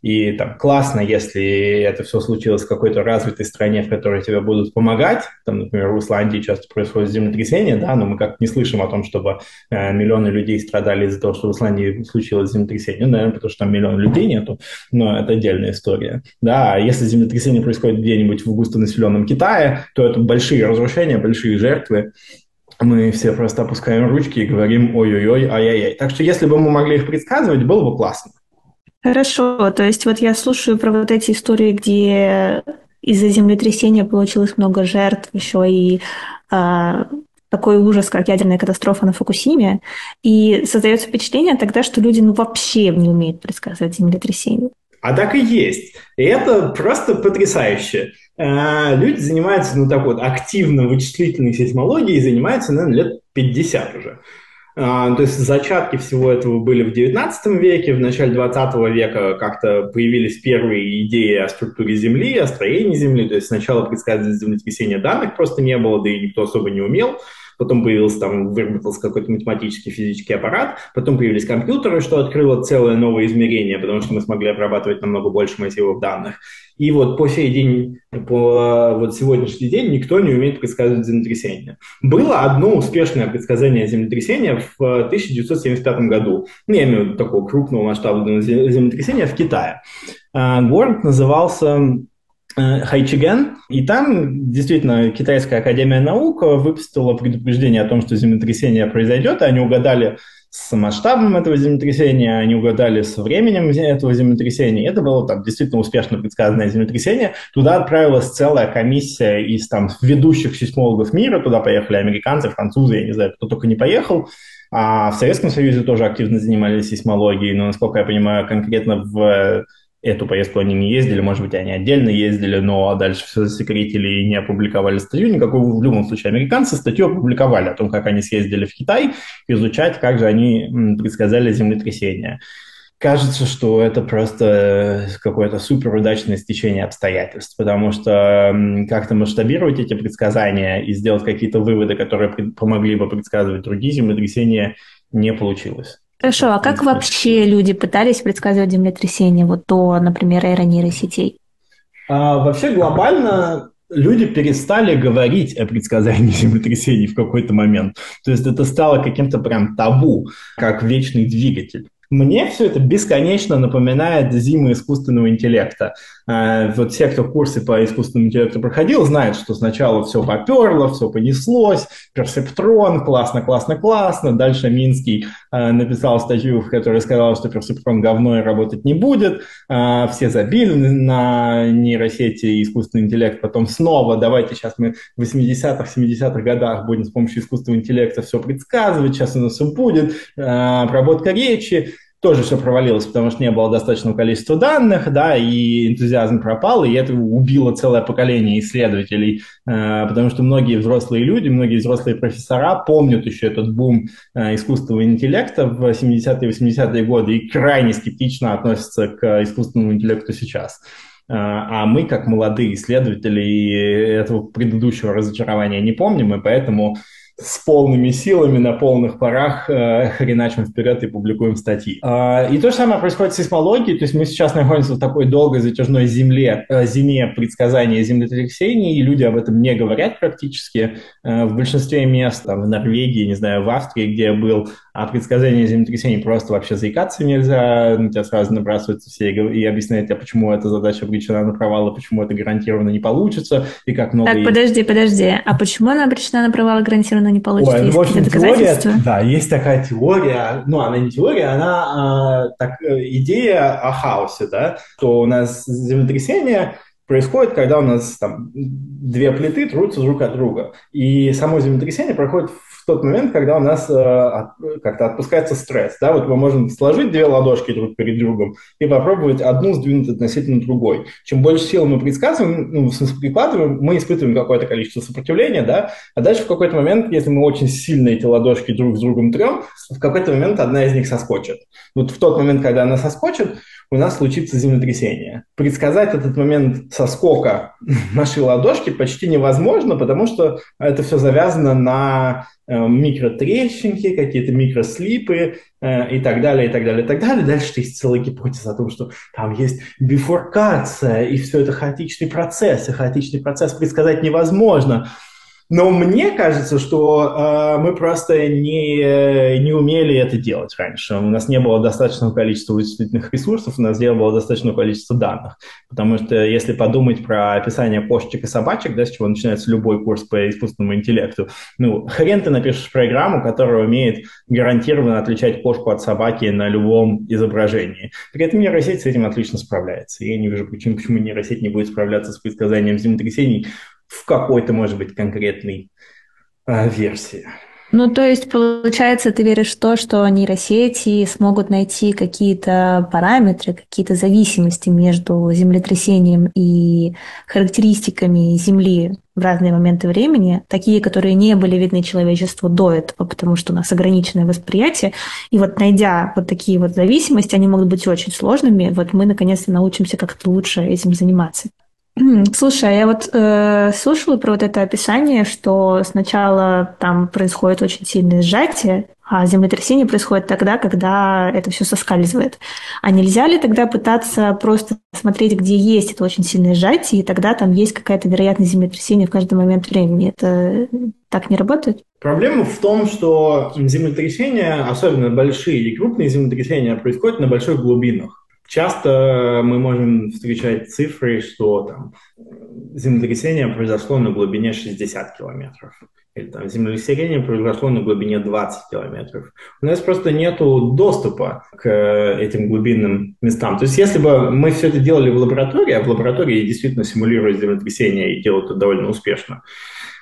и там классно, если это все случилось в какой-то развитой стране, в которой тебе будут помогать. Там, например, в Исландии часто происходит землетрясение, да, но мы как не слышим о том, чтобы э, миллионы людей страдали из-за того, что в Исландии случилось землетрясение. Ну, наверное, потому что там миллион людей нету, но это отдельная история. Да, а если землетрясение происходит где-нибудь в густонаселенном Китае, то это большие разрушения, большие жертвы мы все просто опускаем ручки и говорим ой-ой-ой, ай-яй-яй. Так что если бы мы могли их предсказывать, было бы классно. Хорошо, то есть вот я слушаю про вот эти истории, где из-за землетрясения получилось много жертв, еще и а, такой ужас, как ядерная катастрофа на Фукусиме, и создается впечатление тогда, что люди ну, вообще не умеют предсказывать землетрясение. А так и есть. И это просто потрясающе. А, люди занимаются, ну так вот, активно вычислительной сейсмологией, занимаются, наверное, лет 50 уже. А, то есть зачатки всего этого были в XIX веке, в начале XX века как-то появились первые идеи о структуре Земли, о строении Земли. То есть сначала предсказывать землетрясения данных просто не было, да и никто особо не умел потом появился там, выработался какой-то математический физический аппарат, потом появились компьютеры, что открыло целое новое измерение, потому что мы смогли обрабатывать намного больше массивов данных. И вот по сей день, по вот сегодняшний день никто не умеет предсказывать землетрясения. Было одно успешное предсказание землетрясения в 1975 году. Ну, я имею в виду такого крупного масштабного землетрясения в Китае. А, город назывался Э, Хайчиген, и там действительно Китайская Академия Наук выпустила предупреждение о том, что землетрясение произойдет, и они угадали с масштабом этого землетрясения, они угадали с временем этого землетрясения. Это было там действительно успешно предсказанное землетрясение. Туда отправилась целая комиссия из там ведущих сейсмологов мира. Туда поехали американцы, французы, я не знаю, кто только не поехал. А в Советском Союзе тоже активно занимались сейсмологией, но, насколько я понимаю, конкретно в эту поездку они не ездили, может быть, они отдельно ездили, но дальше все засекретили и не опубликовали статью. Никакой, в любом случае, американцы статью опубликовали о том, как они съездили в Китай, изучать, как же они предсказали землетрясение. Кажется, что это просто какое-то супер удачное стечение обстоятельств, потому что как-то масштабировать эти предсказания и сделать какие-то выводы, которые помогли бы предсказывать другие землетрясения, не получилось. Хорошо, а как вообще люди пытались предсказывать землетрясение вот до, например, эра нейросетей? А, вообще глобально люди перестали говорить о предсказании землетрясений в какой-то момент. То есть это стало каким-то прям табу, как вечный двигатель. Мне все это бесконечно напоминает зимы искусственного интеллекта. А, вот все, кто курсы по искусственному интеллекту проходил, знают, что сначала все поперло, все понеслось, персептрон, классно, классно, классно. Дальше Минский а, написал статью, в которой сказал, что персептрон говно и работать не будет. А, все забили на нейросети и искусственный интеллект. Потом снова давайте сейчас мы в 80-х, 70-х годах будем с помощью искусственного интеллекта все предсказывать. Сейчас у нас все будет. Обработка речи тоже все провалилось, потому что не было достаточного количества данных, да, и энтузиазм пропал, и это убило целое поколение исследователей, э, потому что многие взрослые люди, многие взрослые профессора помнят еще этот бум э, искусственного интеллекта в 70-е 80-е годы и крайне скептично относятся к искусственному интеллекту сейчас. Э, а мы, как молодые исследователи, этого предыдущего разочарования не помним, и поэтому с полными силами на полных парах э, хреначим вперед и публикуем статьи. Э, и то же самое происходит с сейсмологией, то есть мы сейчас находимся в такой долгой затяжной земле, э, зиме предсказания землетрясений, и люди об этом не говорят практически. Э, в большинстве мест, там, в Норвегии, не знаю, в Австрии, где я был, о предсказании землетрясений просто вообще заикаться нельзя, на тебя сразу набрасываются все и, и объясняют тебе, почему эта задача обречена на провал, и почему это гарантированно не получится, и как много... Так, подожди, подожди, а почему она обречена на провал и гарантированно не получится? Ой, ну, в общем, теория, да, есть такая теория, ну, она не теория, она а, так, э, идея о хаосе, да, что у нас землетрясение происходит, когда у нас там две плиты трутся друг от друга. И само землетрясение проходит в тот момент, когда у нас э, как-то отпускается стресс. Да? Вот мы можем сложить две ладошки друг перед другом и попробовать одну сдвинуть относительно другой. Чем больше сил мы предсказываем, ну, в смысле прикладываем, мы испытываем какое-то количество сопротивления, да? а дальше в какой-то момент, если мы очень сильно эти ладошки друг с другом трем, в какой-то момент одна из них соскочит. Вот в тот момент, когда она соскочит, у нас случится землетрясение. Предсказать этот момент соскока нашей ладошки почти невозможно, потому что это все завязано на э, микротрещинки, какие-то микрослипы э, и так далее, и так далее, и так далее. Дальше есть целая гипотеза о том, что там есть бифуркация, и все это хаотичный процесс, и хаотичный процесс предсказать невозможно. Но мне кажется, что э, мы просто не, не умели это делать раньше. У нас не было достаточного количества вычислительных ресурсов, у нас не было достаточного количества данных. Потому что если подумать про описание кошечек и собачек, да, с чего начинается любой курс по искусственному интеллекту, ну, хрен ты напишешь программу, которая умеет гарантированно отличать кошку от собаки на любом изображении. При этом нейросеть с этим отлично справляется. Я не вижу причин, почему нейросеть не будет справляться с предсказанием землетрясений в какой-то, может быть, конкретной э, версии. Ну, то есть, получается, ты веришь в то, что нейросети смогут найти какие-то параметры, какие-то зависимости между землетрясением и характеристиками Земли в разные моменты времени, такие, которые не были видны человечеству до этого, потому что у нас ограниченное восприятие. И вот найдя вот такие вот зависимости, они могут быть очень сложными, вот мы наконец-то научимся как-то лучше этим заниматься. Слушай, а я вот э, слушала про вот это описание, что сначала там происходит очень сильное сжатие, а землетрясение происходит тогда, когда это все соскальзывает. А нельзя ли тогда пытаться просто смотреть, где есть это очень сильное сжатие, и тогда там есть какая-то вероятность землетрясения в каждый момент времени? Это так не работает? Проблема в том, что землетрясения, особенно большие и крупные землетрясения, происходят на больших глубинах. Часто мы можем встречать цифры, что там землетрясение произошло на глубине 60 километров. Или там землетрясение произошло на глубине 20 километров. У нас просто нет доступа к этим глубинным местам. То есть если бы мы все это делали в лаборатории, а в лаборатории действительно симулируют землетрясение и делают это довольно успешно,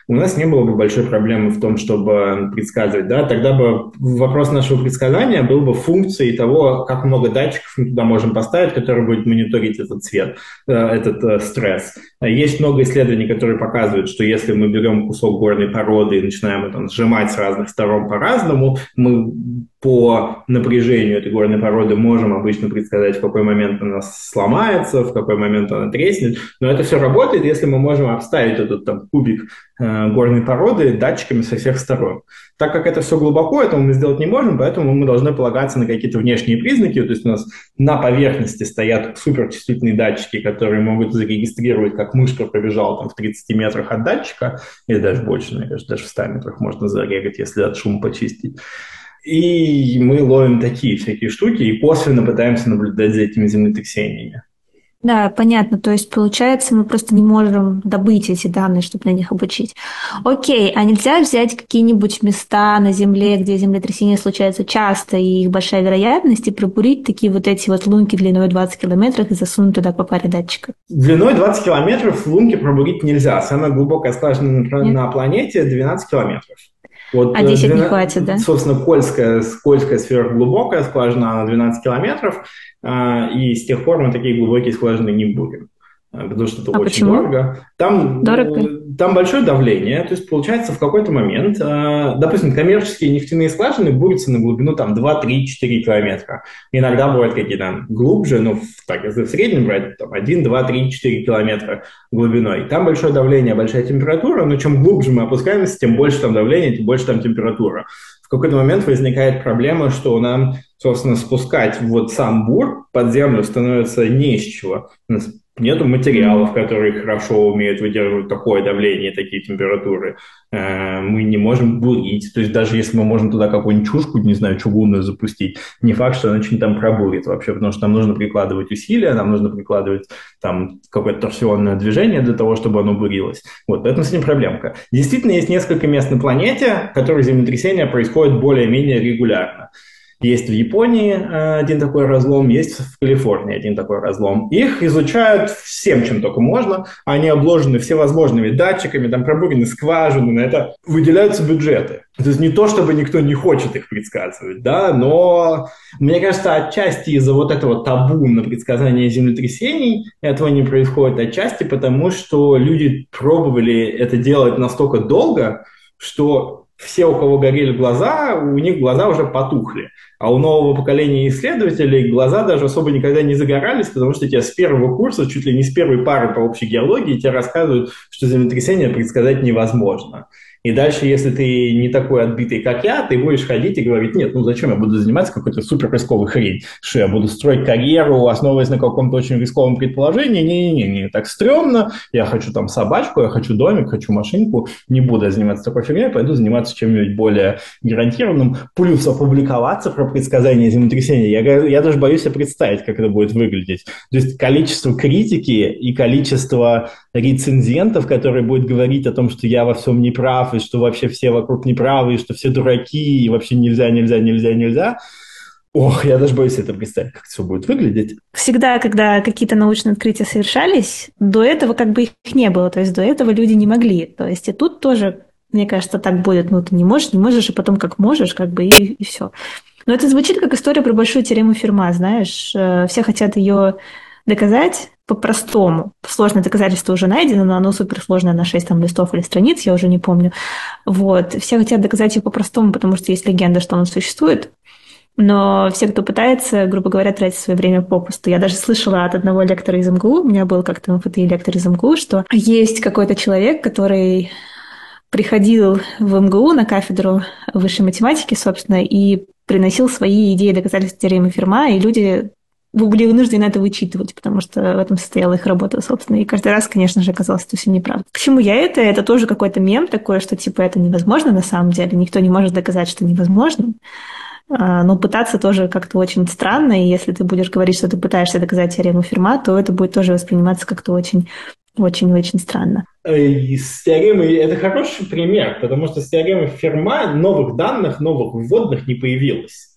у нас не было бы большой проблемы в том, чтобы предсказывать. Да? Тогда бы вопрос нашего предсказания был бы функцией того, как много датчиков мы туда можем поставить, которые будут мониторить этот цвет, э, этот э, стресс. Есть много исследований, которые показывают, что если мы берем кусок горной породы и начинаем это сжимать с разных сторон по-разному, мы по напряжению этой горной породы можем обычно предсказать, в какой момент она сломается, в какой момент она треснет. Но это все работает, если мы можем обставить этот там, кубик э, горной породы датчиками со всех сторон. Так как это все глубоко, этого мы сделать не можем, поэтому мы должны полагаться на какие-то внешние признаки. То есть у нас на поверхности стоят суперчувствительные датчики, которые могут зарегистрировать, как мышка пробежала там, в 30 метрах от датчика, или даже больше, мне кажется, даже в 100 метрах можно зарегать, если от шума почистить. И мы ловим такие всякие штуки и косвенно пытаемся наблюдать за этими землетрясениями. Да, понятно. То есть, получается, мы просто не можем добыть эти данные, чтобы на них обучить. Окей, а нельзя взять какие-нибудь места на Земле, где землетрясения случаются часто, и их большая вероятность, и пробурить такие вот эти вот лунки длиной 20 километров и засунуть туда по паре датчиков? Длиной 20 километров лунки пробурить нельзя. Самая глубокая скважина на, на планете 12 километров. Вот, а 10 12, не хватит, да? Собственно, Кольская, Кольская сверхглубокая скважина, она 12 километров, а, и с тех пор мы такие глубокие скважины не будем. Э, потому что это а очень почему? дорого. Там, дорого? там большое давление, то есть получается в какой-то момент, э, допустим, коммерческие нефтяные скважины бурятся на глубину там 2, 3, 4 километра. Иногда бывают какие-то глубже, но так, если в среднем брать, там 1, 2, 3, 4 километра глубиной. Там большое давление, большая температура, но чем глубже мы опускаемся, тем больше там давление, тем больше там температура. В какой-то момент возникает проблема, что нам, собственно, спускать вот сам бур под землю становится не из чего Нету материалов, которые хорошо умеют выдерживать такое давление, такие температуры. Э, мы не можем бурить. То есть даже если мы можем туда какую-нибудь чушку, не знаю, чугунную запустить, не факт, что она что-нибудь там пробурит вообще, потому что нам нужно прикладывать усилия, нам нужно прикладывать там какое-то торсионное движение для того, чтобы оно бурилось. Вот, поэтому с этим проблемка. Действительно, есть несколько мест на планете, в которых землетрясения происходят более-менее регулярно. Есть в Японии э, один такой разлом, есть в Калифорнии один такой разлом. Их изучают всем, чем только можно. Они обложены всевозможными датчиками, там пробурены скважины, на это выделяются бюджеты. То есть не то, чтобы никто не хочет их предсказывать, да, но мне кажется, отчасти из-за вот этого табу на предсказание землетрясений этого не происходит, отчасти потому, что люди пробовали это делать настолько долго, что все, у кого горели глаза, у них глаза уже потухли. А у нового поколения исследователей глаза даже особо никогда не загорались, потому что тебе с первого курса, чуть ли не с первой пары по общей геологии, тебе рассказывают, что землетрясение предсказать невозможно. И дальше, если ты не такой отбитый, как я, ты будешь ходить и говорить, нет, ну зачем я буду заниматься какой-то супер рисковой хрень? Что я буду строить карьеру, основываясь на каком-то очень рисковом предположении? Не-не-не, так стрёмно, я хочу там собачку, я хочу домик, хочу машинку, не буду заниматься такой фигней, пойду заниматься чем-нибудь более гарантированным, плюс опубликоваться про предсказание землетрясения. Я, я даже боюсь себе представить, как это будет выглядеть. То есть количество критики и количество рецензентов, которые будут говорить о том, что я во всем не прав, и что вообще все вокруг неправы, и что все дураки, и вообще нельзя, нельзя, нельзя, нельзя. Ох, я даже боюсь это представить, как все будет выглядеть. Всегда, когда какие-то научные открытия совершались, до этого как бы их не было, то есть до этого люди не могли. То есть и тут тоже, мне кажется, так будет, ну ты не можешь, не можешь, и потом как можешь, как бы и, и все. Но это звучит как история про большую теорему Ферма, знаешь, э, все хотят ее доказать, по-простому. Сложное доказательство уже найдено, но оно суперсложное на 6 там, листов или страниц, я уже не помню. Вот. Все хотят доказать ее по-простому, потому что есть легенда, что он существует. Но все, кто пытается, грубо говоря, тратить свое время попусту. Я даже слышала от одного лектора из МГУ, у меня был как-то МФТИ лектор из МГУ, что есть какой-то человек, который приходил в МГУ на кафедру высшей математики, собственно, и приносил свои идеи доказательств теоремы Ферма, и люди были вынуждены это вычитывать, потому что в этом состояла их работа, собственно. И каждый раз, конечно же, оказалось, что все неправда. Почему я это? Это тоже какой-то мем такой, что типа это невозможно на самом деле. Никто не может доказать, что невозможно. А, но пытаться тоже как-то очень странно, и если ты будешь говорить, что ты пытаешься доказать теорему Ферма, то это будет тоже восприниматься как-то очень очень-очень странно. Э, и с теоремой это хороший пример, потому что с теоремой Ферма новых данных, новых вводных не появилось.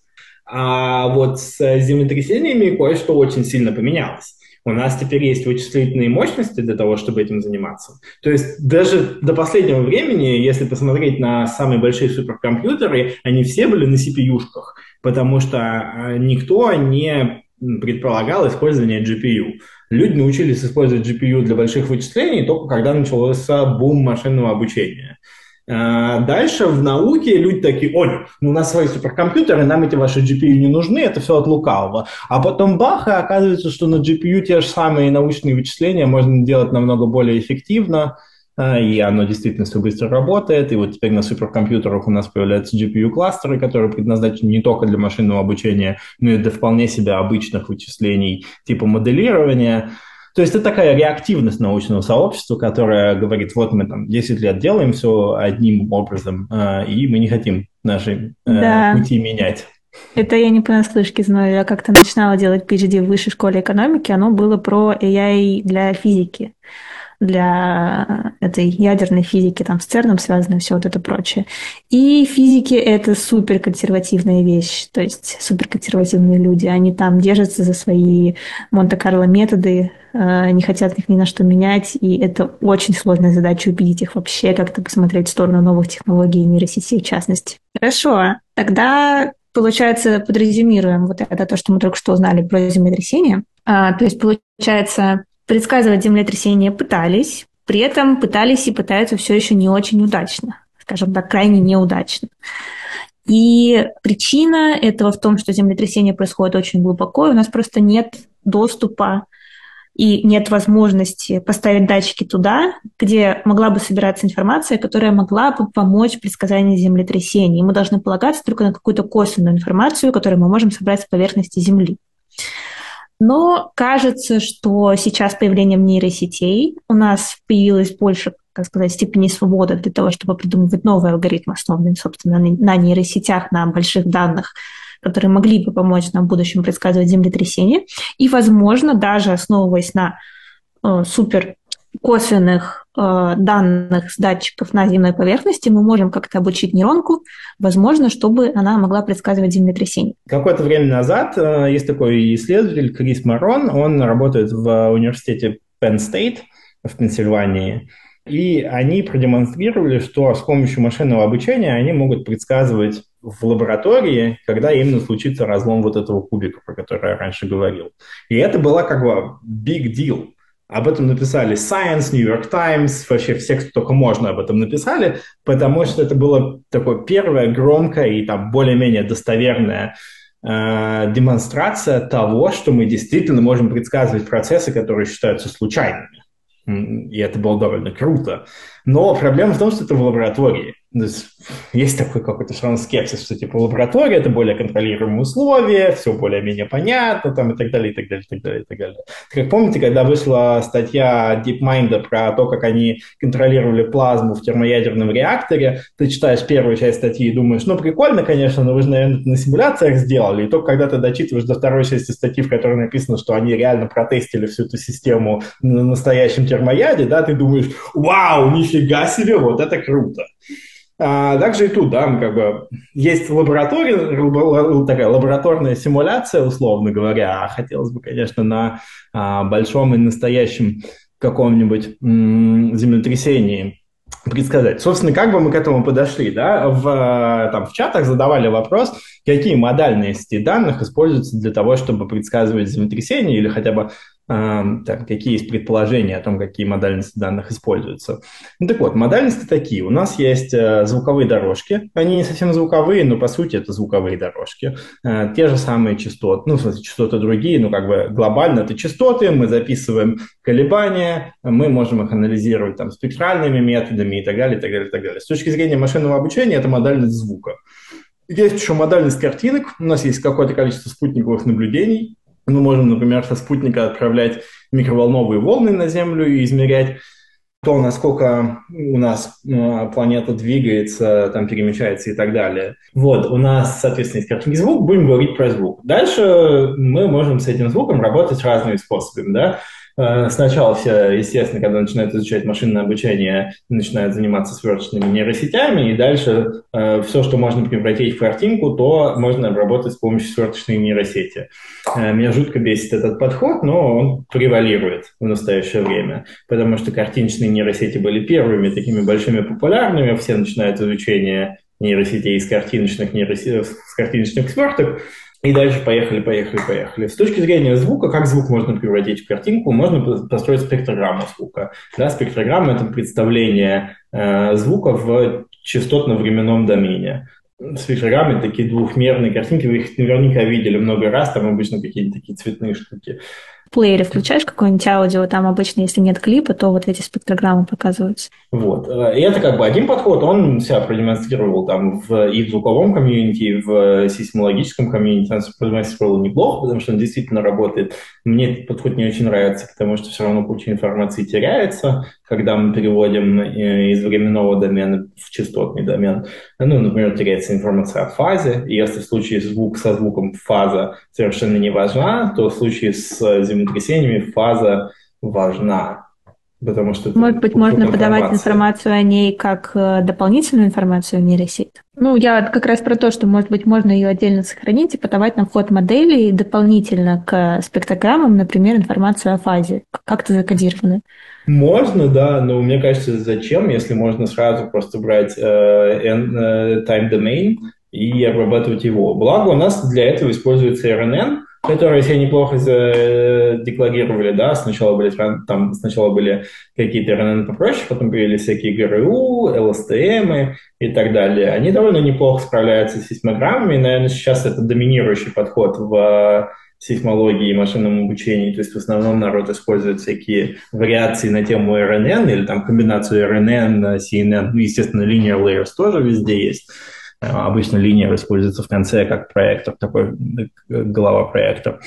А вот с землетрясениями кое-что очень сильно поменялось. У нас теперь есть вычислительные мощности для того, чтобы этим заниматься. То есть даже до последнего времени, если посмотреть на самые большие суперкомпьютеры, они все были на CPU-шках, потому что а, никто не предполагал использование GPU. Люди научились использовать GPU для больших вычислений только когда начался бум машинного обучения. А, дальше в науке люди такие, ой, ну у нас свои суперкомпьютеры, нам эти ваши GPU не нужны, это все от лукавого. А потом бах, и оказывается, что на GPU те же самые научные вычисления можно делать намного более эффективно, а, и оно действительно все быстро работает. И вот теперь на суперкомпьютерах у нас появляются GPU-кластеры, которые предназначены не только для машинного обучения, но и для вполне себе обычных вычислений типа моделирования. То есть это такая реактивность научного сообщества, которая говорит, вот мы там 10 лет делаем все одним образом, э, и мы не хотим наши э, да. пути менять. Это я не понаслышке знаю. Я как-то начинала делать PhD в высшей школе экономики. Оно было про AI для физики для этой ядерной физики, там с ЦЕРНом связано все вот это прочее. И физики — это супер консервативная вещь, то есть супер консервативные люди. Они там держатся за свои Монте-Карло методы, э, не хотят их ни на что менять, и это очень сложная задача убедить их вообще как-то посмотреть в сторону новых технологий и нейросетей в частности. Хорошо, тогда получается, подрезюмируем вот это то, что мы только что узнали про землетрясение. А, то есть, получается, Предсказывать землетрясения пытались, при этом пытались и пытаются все еще не очень удачно, скажем так, крайне неудачно. И причина этого в том, что землетрясение происходит очень глубоко, и у нас просто нет доступа и нет возможности поставить датчики туда, где могла бы собираться информация, которая могла бы помочь в предсказании землетрясений. Мы должны полагаться только на какую-то косвенную информацию, которую мы можем собрать с поверхности Земли. Но кажется, что сейчас появлением нейросетей у нас появилось больше, как сказать, степени свободы для того, чтобы придумывать новые алгоритмы, основанные, собственно, на нейросетях, на больших данных, которые могли бы помочь нам в будущем предсказывать землетрясения. И, возможно, даже основываясь на э, супер косвенных э, данных с датчиков на земной поверхности, мы можем как-то обучить нейронку, возможно, чтобы она могла предсказывать землетрясения. Какое-то время назад э, есть такой исследователь Крис Марон, он работает в университете Penn State в Пенсильвании, и они продемонстрировали, что с помощью машинного обучения они могут предсказывать в лаборатории, когда именно случится разлом вот этого кубика, про который я раньше говорил. И это была как бы big deal. Об этом написали Science, New York Times, вообще все, кто только можно об этом написали, потому что это было такое первое громкое и там более-менее достоверная э, демонстрация того, что мы действительно можем предсказывать процессы, которые считаются случайными. И это было довольно круто. Но проблема в том, что это в лаборатории. Есть, такой какой-то все равно скепсис, что типа лаборатория это более контролируемые условия, все более-менее понятно, там и так далее, и так далее, и так далее, и так далее. Как помните, когда вышла статья DeepMind про то, как они контролировали плазму в термоядерном реакторе, ты читаешь первую часть статьи и думаешь, ну прикольно, конечно, но вы же, наверное, на симуляциях сделали, и только когда ты дочитываешь до второй части статьи, в которой написано, что они реально протестили всю эту систему на настоящем термояде, да, ты думаешь, вау, нифига себе, вот это круто. А, также и тут, да, как бы есть лаборатория, такая лабораторная симуляция, условно говоря, а хотелось бы, конечно, на а, большом и настоящем каком-нибудь м- землетрясении предсказать. Собственно, как бы мы к этому подошли, да, в, там, в чатах задавали вопрос, какие модальности данных используются для того, чтобы предсказывать землетрясение или хотя бы там, какие есть предположения о том, какие модальности данных используются. Ну, так вот, модальности такие. У нас есть э, звуковые дорожки. Они не совсем звуковые, но по сути это звуковые дорожки. Э, те же самые частоты, ну, в смысле, частоты другие, но как бы глобально это частоты, мы записываем колебания, мы можем их анализировать там спектральными методами и так далее, и так далее, и так далее. С точки зрения машинного обучения это модальность звука. Есть еще модальность картинок. У нас есть какое-то количество спутниковых наблюдений, мы можем, например, со спутника отправлять микроволновые волны на Землю и измерять то, насколько у нас э, планета двигается, там перемещается и так далее. Вот, у нас, соответственно, есть картинки звук, будем говорить про звук. Дальше мы можем с этим звуком работать разными способами, да. Э, сначала все, естественно, когда начинают изучать машинное обучение, начинают заниматься сверточными нейросетями, и дальше э, все, что можно превратить в картинку, то можно обработать с помощью сверточной нейросети. Э, меня жутко бесит этот подход, но он превалирует в настоящее время, потому что картиночные нейросети были первыми такими большими популярными, все начинают изучение нейросетей из картиночных, нейросетей, с картиночных сверток, и дальше поехали, поехали, поехали. С точки зрения звука, как звук можно превратить в картинку, можно построить спектрограмму звука. Да, спектрограмма – это представление э, звука в частотно-временном домене. Спектрограммы такие двухмерные картинки, вы их наверняка видели много раз, там обычно какие-то такие цветные штуки плеере включаешь какое-нибудь аудио, там обычно, если нет клипа, то вот эти спектрограммы показываются. Вот. И это как бы один подход, он себя продемонстрировал там в, и в звуковом комьюнити, и в сейсмологическом комьюнити, он продемонстрировал неплохо, потому что он действительно работает. Мне этот подход не очень нравится, потому что все равно куча информации теряется, когда мы переводим э, из временного домена в частотный домен. Ну, например, теряется информация о фазе, и если в случае звук со звуком фаза совершенно не важна, то в случае с землетрясениями фаза важна. Потому что Может быть, можно подавать информацию о ней как э, дополнительную информацию в нейросеть? Ну, я как раз про то, что, может быть, можно ее отдельно сохранить и подавать на вход модели дополнительно к спектрограммам, например, информацию о фазе, как-то закодированную. Можно, да, но мне кажется, зачем, если можно сразу просто брать э, э, time domain и обрабатывать его. Благо у нас для этого используется RNN, которые себя неплохо декларировали, да, сначала были, там, сначала были какие-то RNN попроще, потом появились всякие ГРУ, ЛСТМ и так далее. Они довольно неплохо справляются с сейсмограммами, наверное, сейчас это доминирующий подход в сейсмологии и машинном обучении, то есть в основном народ использует всякие вариации на тему RNN или там комбинацию RNN, CNN, ну, естественно, linear layers тоже везде есть. А, обычно линия используется в конце как проектор, такой э, голова проекта.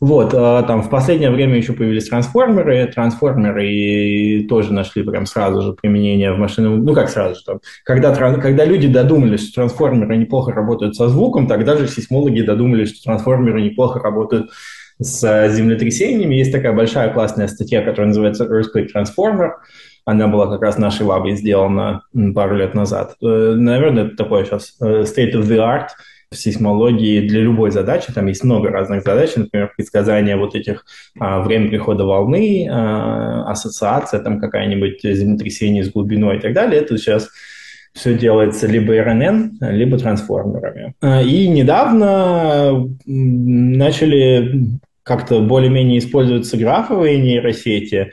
Вот, а, там в последнее время еще появились трансформеры. Трансформеры тоже нашли прям сразу же применение в машинном... Ну, как сразу же там. Когда, когда люди додумались, что трансформеры неплохо работают со звуком, тогда же сейсмологи додумались, что трансформеры неплохо работают с землетрясениями. Есть такая большая классная статья, которая называется Earthquake Transformer. Она была как раз нашей лабой сделана пару лет назад. Э, наверное, это такое сейчас э, state of the art в сейсмологии для любой задачи. Там есть много разных задач, например, предсказание вот этих а, время прихода волны, а, ассоциация, там какая-нибудь землетрясение с глубиной и так далее. Это сейчас все делается либо RNN, либо трансформерами. А, и недавно начали как-то более-менее использоваться графовые нейросети,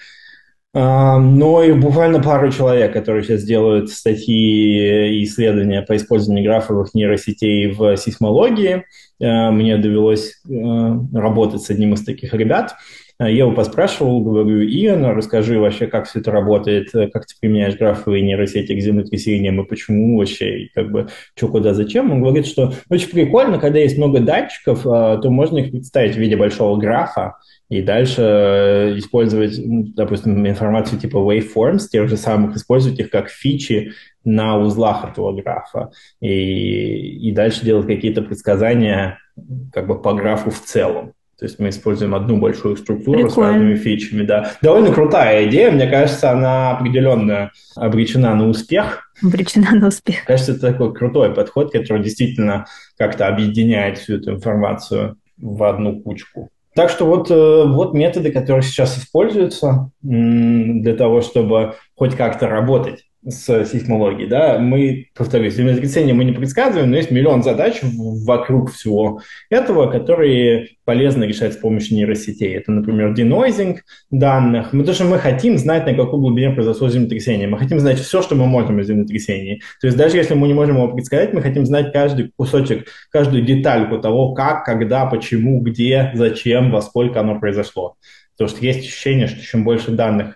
но их буквально пару человек, которые сейчас делают статьи и исследования по использованию графовых нейросетей в сейсмологии. А, мне довелось а, работать с одним из таких ребят. А, я его поспрашивал, говорю, Иэн, расскажи вообще, как все это работает, как ты применяешь графовые нейросети к землетрясениям и почему вообще, и как бы, что, куда, зачем. Он говорит, что очень прикольно, когда есть много датчиков, то можно их представить в виде большого графа, и дальше э, использовать, допустим, информацию типа waveforms, тех же самых, использовать их как фичи на узлах этого графа. И, и дальше делать какие-то предсказания как бы по графу в целом. То есть мы используем одну большую структуру Прикольно. с разными фичами, да. Довольно крутая идея, мне кажется, она определенно обречена на успех. Обречена на успех. Кажется, это такой крутой подход, который действительно как-то объединяет всю эту информацию в одну кучку. Так что вот, э, вот методы, которые сейчас используются для того, чтобы хоть как-то работать с сейсмологией, да, мы, повторюсь, землетрясение мы не предсказываем, но есть миллион задач вокруг всего этого, которые полезно решать с помощью нейросетей. Это, например, денойзинг данных. Мы, то, что мы хотим знать, на какой глубине произошло землетрясение. Мы хотим знать все, что мы можем о землетрясении. То есть даже если мы не можем его предсказать, мы хотим знать каждый кусочек, каждую детальку того, как, когда, почему, где, зачем, во сколько оно произошло. Потому что есть ощущение, что чем больше данных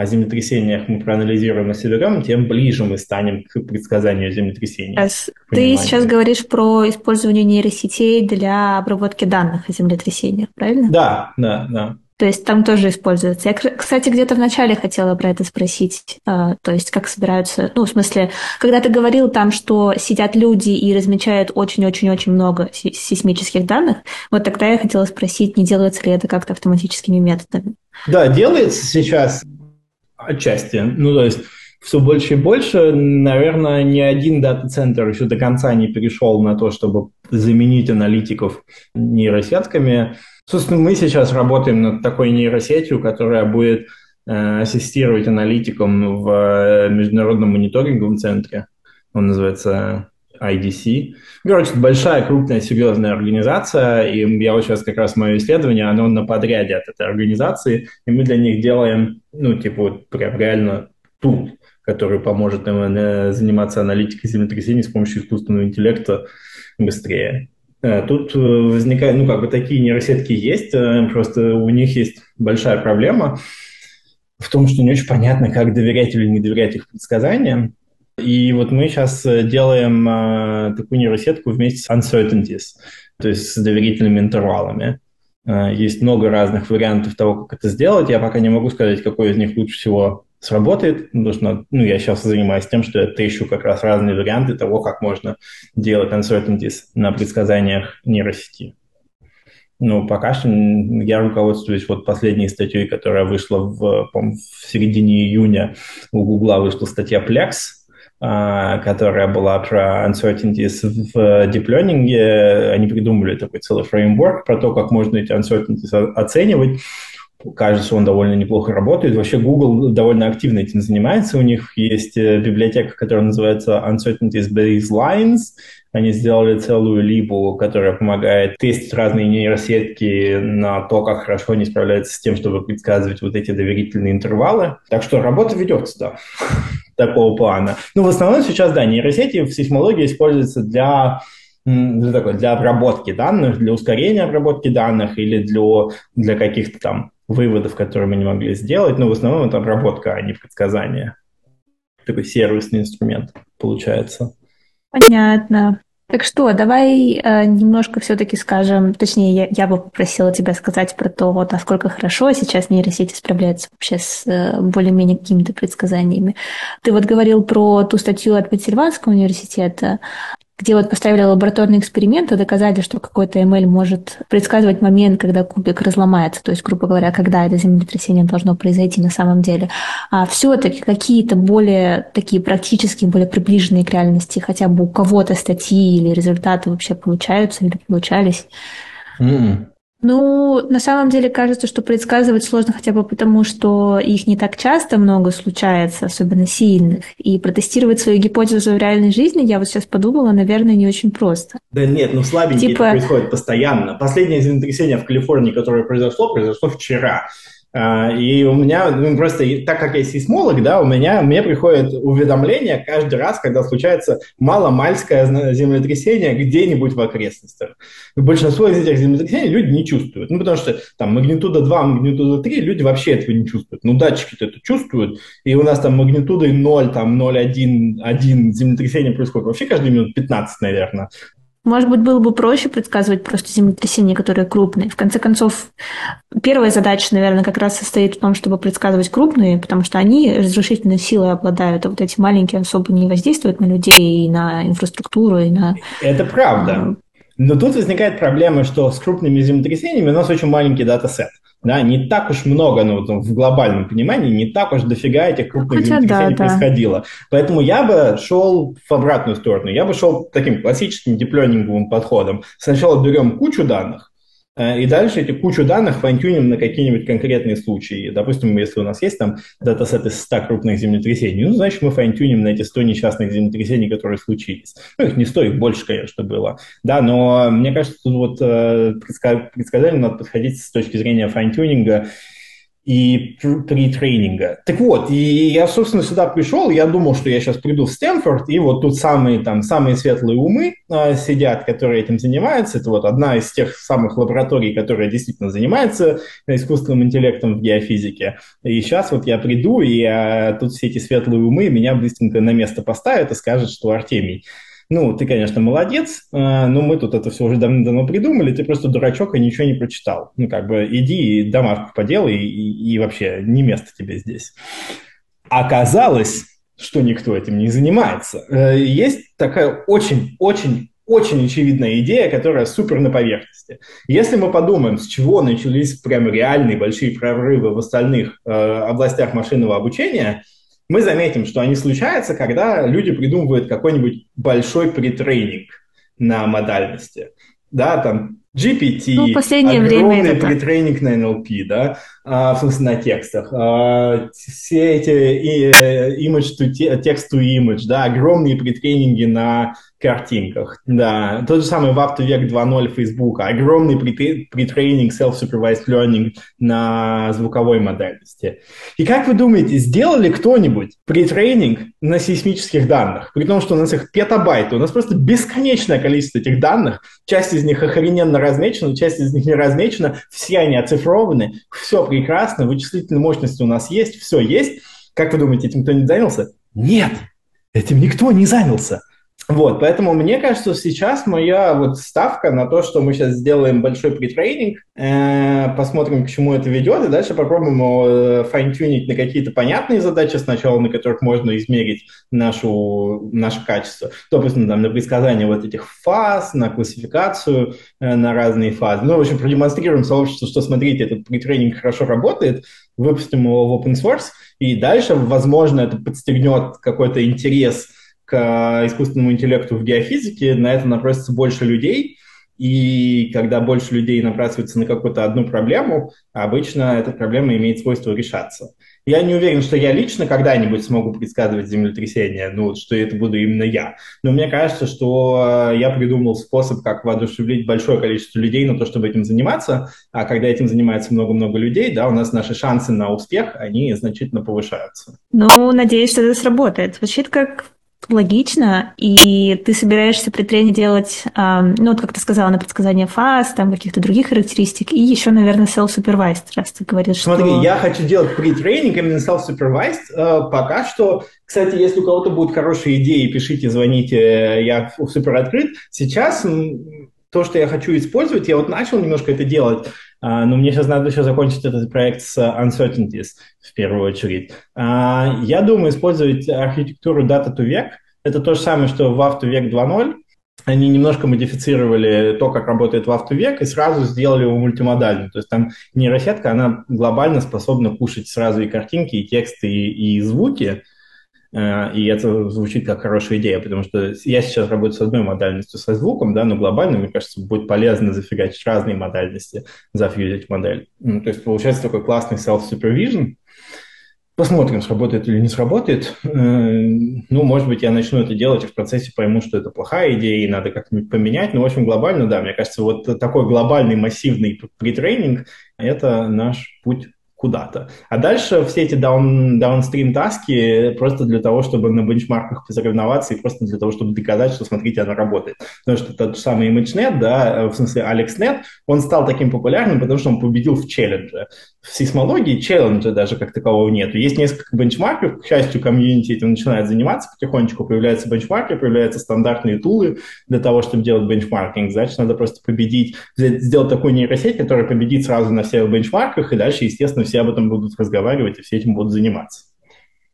о землетрясениях мы проанализируем и соберем, тем ближе мы станем к предсказанию землетрясений. А ты сейчас говоришь про использование нейросетей для обработки данных о землетрясениях, правильно? Да, да, да. То есть там тоже используется. Я, кстати, где-то вначале хотела про это спросить. А, то есть как собираются... Ну, в смысле, когда ты говорил там, что сидят люди и размечают очень-очень-очень много сейсмических данных, вот тогда я хотела спросить, не делается ли это как-то автоматическими методами? Да, делается сейчас. Отчасти. Ну, то есть все больше и больше, наверное, ни один дата-центр еще до конца не перешел на то, чтобы заменить аналитиков нейросетками. Собственно, мы сейчас работаем над такой нейросетью, которая будет э, ассистировать аналитикам в э, международном мониторинговом центре. Он называется IDC. Короче, это большая, крупная, серьезная организация, и я вот сейчас как раз мое исследование, оно на подряде от этой организации, и мы для них делаем, ну, типа, вот прям реально тул, который поможет им э, заниматься аналитикой землетрясений с помощью искусственного интеллекта быстрее. Э, тут э, возникает, ну, как бы такие нейросетки есть, просто у них есть большая проблема в том, что не очень понятно, как доверять или не доверять их предсказаниям. И вот мы сейчас э, делаем э, такую нейросетку вместе с uncertainties, то есть с доверительными интервалами. Э, есть много разных вариантов того, как это сделать. Я пока не могу сказать, какой из них лучше всего сработает, что ну, я сейчас занимаюсь тем, что я ищу как раз разные варианты того, как можно делать uncertainties на предсказаниях нейросети. Ну, пока что я руководствуюсь вот последней статьей, которая вышла в, в середине июня. У Гугла вышла статья Plex, которая была про uncertainties в deep learning. Они придумали такой целый фреймворк про то, как можно эти uncertainties оценивать. Кажется, он довольно неплохо работает. Вообще Google довольно активно этим занимается. У них есть э, библиотека, которая называется Uncertainties Baselines. Они сделали целую либу, которая помогает тестить разные нейросетки на то, как хорошо они справляются с тем, чтобы предсказывать вот эти доверительные интервалы. Так что работа ведется, да, такого плана. Ну, в основном сейчас, да, нейросети в сейсмологии используются для для, такой, для обработки данных, для ускорения обработки данных или для, для каких-то там выводов, которые мы не могли сделать. Но в основном это обработка, а не предсказание. Такой сервисный инструмент получается. Понятно. Так что, давай э, немножко все-таки скажем, точнее, я, я бы попросила тебя сказать про то, вот, насколько хорошо сейчас нейросети справляются вообще с э, более-менее какими-то предсказаниями. Ты вот говорил про ту статью от Пенсильванского университета где вот поставили лабораторные эксперименты, доказали, что какой-то ML может предсказывать момент, когда кубик разломается, то есть, грубо говоря, когда это землетрясение должно произойти на самом деле. А все-таки какие-то более такие практические, более приближенные к реальности, хотя бы у кого-то статьи или результаты вообще получаются или получались? Mm. Ну, на самом деле кажется, что предсказывать сложно хотя бы потому, что их не так часто много случается, особенно сильных. И протестировать свою гипотезу в реальной жизни, я вот сейчас подумала, наверное, не очень просто. Да нет, ну слабенькие типа... это происходит постоянно. Последнее землетрясение в Калифорнии, которое произошло, произошло вчера. А, и у меня, ну, просто так как я сейсмолог, да, у меня, мне приходит уведомление каждый раз, когда случается маломальское землетрясение где-нибудь в окрестностях. Большинство из этих землетрясений люди не чувствуют. Ну, потому что там магнитуда 2, магнитуда 3, люди вообще этого не чувствуют. Ну, датчики-то это чувствуют, и у нас там магнитудой 0, там 0,1, 1 землетрясение происходит вообще каждые минут 15, наверное. Может быть, было бы проще предсказывать просто землетрясения, которые крупные. В конце концов, первая задача, наверное, как раз состоит в том, чтобы предсказывать крупные, потому что они разрушительной силой обладают, а вот эти маленькие особо не воздействуют на людей, и на инфраструктуру, и на... Это правда. Но тут возникает проблема, что с крупными землетрясениями у нас очень маленький датасет. Да, не так уж много, ну, в глобальном понимании, не так уж дофига этих крупных Хотя землетрясений да, происходило. Да. Поэтому я бы шел в обратную сторону. Я бы шел таким классическим deep learning овым подходом. Сначала берем кучу данных, и дальше эти кучу данных файнтюним на какие-нибудь конкретные случаи. Допустим, если у нас есть там датасет из 100 крупных землетрясений, ну, значит, мы файнтюним на эти 100 несчастных землетрясений, которые случились. Ну, их не 100, их больше, конечно, было. Да, но мне кажется, тут вот э, предсказанию надо подходить с точки зрения файнтюнинга и три тренинга. Так вот, и я, собственно, сюда пришел, я думал, что я сейчас приду в Стэнфорд, и вот тут самые, там, самые светлые умы э, сидят, которые этим занимаются. Это вот одна из тех самых лабораторий, которая действительно занимается искусственным интеллектом в геофизике. И сейчас вот я приду, и э, тут все эти светлые умы меня быстренько на место поставят и скажут, что Артемий, ну, ты, конечно, молодец, а, но мы тут это все уже давно-давно придумали, ты просто дурачок и ничего не прочитал. Ну, как бы иди и домашку поделай, и, и вообще не место тебе здесь. Оказалось, что никто этим не занимается. Э, есть такая очень-очень очень очевидная идея, которая супер на поверхности. Если мы подумаем, с чего начались прям реальные большие прорывы в остальных э, областях машинного обучения – мы заметим, что они случаются, когда люди придумывают какой-нибудь большой притрейнинг на модальности. Да, там GPT, ну, последнее огромный время притрейнинг на NLP, да, а, в смысле на текстах, а, все эти и, э, image to text to image, да, огромные притренинги на картинках. Да, тот же самый в автовек 2.0 Facebook, огромный притрейнинг self-supervised learning на звуковой модальности. И как вы думаете, сделали кто-нибудь притрейнинг на сейсмических данных? При том, что у нас их петабайты, у нас просто бесконечное количество этих данных, часть из них охрененно размечена, часть из них не размечена, все они оцифрованы, все прекрасно, вычислительные мощности у нас есть, все есть. Как вы думаете, этим кто-нибудь занялся? Нет, этим никто не занялся. Вот, поэтому мне кажется, сейчас моя вот ставка на то, что мы сейчас сделаем большой притрейнинг, э, посмотрим, к чему это ведет, и дальше попробуем его э, файн-тюнить на какие-то понятные задачи сначала, на которых можно измерить нашу, наше качество. Допустим, там, на предсказание вот этих фаз, на классификацию э, на разные фазы. Ну, в общем, продемонстрируем сообществу, что, смотрите, этот притрейнинг хорошо работает, выпустим его в open source, и дальше, возможно, это подстегнет какой-то интерес к искусственному интеллекту в геофизике, на это напросится больше людей, и когда больше людей набрасываются на какую-то одну проблему, обычно эта проблема имеет свойство решаться. Я не уверен, что я лично когда-нибудь смогу предсказывать землетрясение, ну, что это буду именно я. Но мне кажется, что я придумал способ, как воодушевить большое количество людей на то, чтобы этим заниматься. А когда этим занимается много-много людей, да, у нас наши шансы на успех, они значительно повышаются. Ну, надеюсь, что это сработает. Звучит как логично, и ты собираешься при тренинге делать, ну, вот как ты сказала, на предсказание фаз, там каких-то других характеристик, и еще, наверное, self-supervised, раз ты говоришь, Смотри, что... я хочу делать pre-тренинг именно self-supervised. Э, пока что, кстати, если у кого-то будут хорошие идеи, пишите, звоните, я супер открыт. Сейчас то, что я хочу использовать, я вот начал немножко это делать, но мне сейчас надо еще закончить этот проект с uncertainties в первую очередь. А, я думаю использовать архитектуру Data to век. Это то же самое, что в автовек 2.0. Они немножко модифицировали то, как работает в автовек, и сразу сделали его мультимодальным. То есть там нейросетка, она глобально способна кушать сразу и картинки, и тексты, и, и звуки. Э, и это звучит как хорошая идея, потому что я сейчас работаю с одной модальностью со звуком, да, но глобально, мне кажется, будет полезно зафигачить разные модальности, зафьюзить модель. То есть получается такой классный self-supervision. Посмотрим, сработает или не сработает. Э, ну, может быть, я начну это делать и в процессе пойму, что это плохая идея, и надо как-нибудь поменять. Но, в общем, глобально, да, мне кажется, вот такой глобальный массивный притренинг – это наш путь куда-то. А дальше все эти даун, даунстрим таски просто для того, чтобы на бенчмарках посоревноваться и просто для того, чтобы доказать, что, смотрите, она работает. Потому что тот же самый ImageNet, да, в смысле AlexNet, он стал таким популярным, потому что он победил в челлендже. В сейсмологии челленджа даже как такового нет. Есть несколько бенчмарков, к счастью, комьюнити этим начинает заниматься потихонечку, появляются бенчмарки, появляются стандартные тулы для того, чтобы делать бенчмаркинг. Значит, надо просто победить, сделать такую нейросеть, которая победит сразу на всех бенчмарках, и дальше, естественно, все об этом будут разговаривать и все этим будут заниматься.